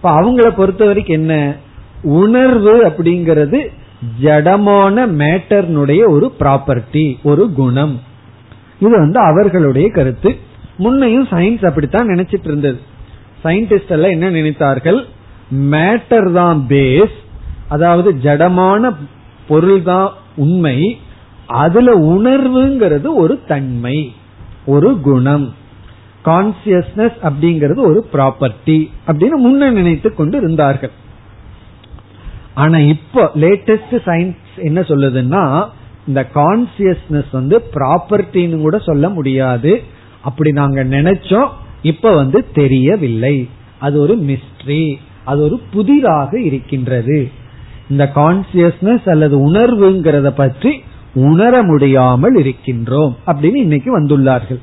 இப்ப அவங்கள பொறுத்த வரைக்கும் என்ன? உணர்வு அப்படிங்கிறது ஜடமான மேட்டர்னுடைய ஒரு ப்ராப்பர்ட்டி ஒரு குணம். இது வந்து அவர்களுடைய கருத்து. முன்னையும் சயின்ஸ் அப்படித்தான் நினைச்சிட்டு இருந்தது. சயின்டிஸ்ட் எல்லாம் என்ன நினைத்தார்கள்? மேட்டர் தான் பேஸ் அதாவது ஜடமான பொருள் தான் உண்மை. அதுல உணர்வுங்கிறது ஒரு தன்மை ஒரு குணம். கான்சியஸ்னஸ் அப்படிங்கிறது ஒரு ப்ராப்பர்ட்டி அப்படின்னு முன்ன நினைத்து கொண்டு இருந்தார்கள் ஆனா இப்போ லேட்டஸ்ட் சயின்ஸ் என்ன சொல்லுதுன்னா இந்த கான்சியஸ்னஸ் வந்து ப்ராப்பர்ட்டின்னு கூட சொல்ல முடியாது. அப்படி நாங்க நினைச்சோம் இப்ப வந்து தெரியவில்லை. அது ஒரு மிஸ்ட்ரி அது ஒரு புதிராக இருக்கின்றது. இந்த கான்சியஸ்னஸ் அல்லது உணர்வுங்கிறத பற்றி உணர முடியாமல் இருக்கின்றோம் அப்படின்னு இன்னைக்கு வந்துள்ளார்கள்.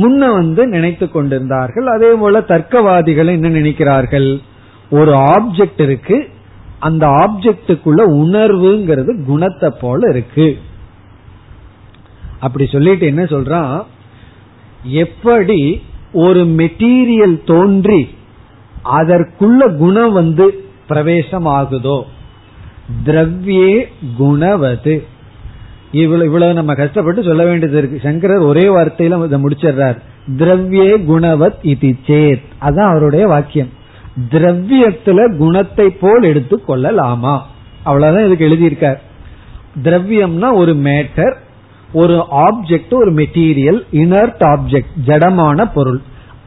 முன்ன வந்து நினைத்து கொண்டிருந்தார்கள். அதே போல தர்க்கவாதிகள் என்ன நினைக்கிறார்கள்? ஒரு ஆப்ஜெக்ட் இருக்கு. அந்த ஆப்ஜெக்டுக்குள்ள உணர்வுங்கிறது குணத்தை போல இருக்கு. அப்படி சொல்லிட்டு என்ன சொல்றான் எப்படி ஒரு மெட்டீரியல் தோன்றி அதற்குள்ள குணம் வந்து பிரவேசம் ஆகுதோ திரவியே குணவது. இவ்வளவு இவ்வளவு நம்ம கஷ்டப்பட்டு சொல்ல வேண்டியது இருக்கு. சங்கரர் ஒரே வார்த்தையில இதை முடிச்சிடுறார். திரவியே குணவத் இது சேத். அதான் அவருடைய வாக்கியம். திரவியத்துல குணத்தை போல் எடுத்து கொள்ளலாமா? அவ்வளவுதான் இதுக்கு எழுதியிருக்கார். திரவியம்னா ஒரு மேட்டர் ஒரு ஆப்ஜெக்ட் ஒரு மெட்டீரியல் இனர்ட் ஆப்ஜெக்ட் ஜடமான பொருள்.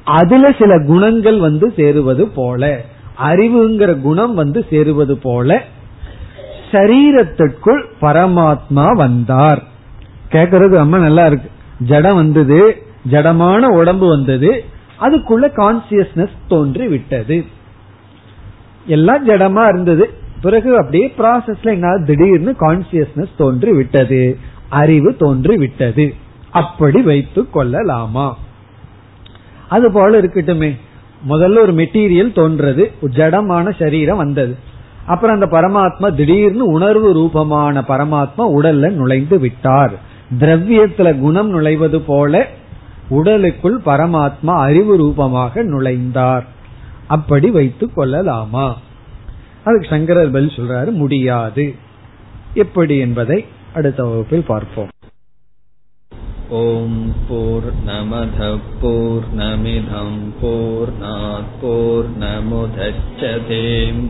அதுல சில குணங்கள் வந்து சேருவது போல அறிவுங்கிற குணம் வந்து சேருவது போல சரீரத்திற்குள் பரமாத்மா வந்தார். கேட்கறது ரொம்ப நல்லா இருக்கு. ஜடம் வந்தது ஜடமான உடம்பு வந்தது அதுக்குள்ள கான்சியஸ்னஸ் தோன்றி விட்டது எல்லாம் ஜடமா இருந்தது. பிறகு அப்படியே ப்ராசஸ்ல என்ன திடீர்னு கான்சியஸ்னஸ் தோன்றி விட்டது அறிவு தோன்றி விட்டது அப்படி வைத்துக் கொள்ளலாமா? அது போல இருக்கட்டுமே. முதல்ல ஒரு மெட்டீரியல் தோன்றது. ஜடமான சரீரம் வந்தது. அப்புறம் அந்த பரமாத்மா திடீர்னு உணர்வு ரூபமான பரமாத்மா உடல்ல நுழைந்து விட்டார். திரவியத்துல குணம் நுழைவது போல உடலுக்குள் பரமாத்மா அறிவு ரூபமாக நுழைந்தார். அப்படி வைத்துக் கொள்ளலாமா? அதுக்கு சங்கரர் பதில் சொல்றாரு முடியாது. எப்படி என்பதை அடுத்த வகுப்பில் பார்ப்போம். ஓம் போர் நமத போர் நமிதம் போர் போர் நமுதச்சதேம்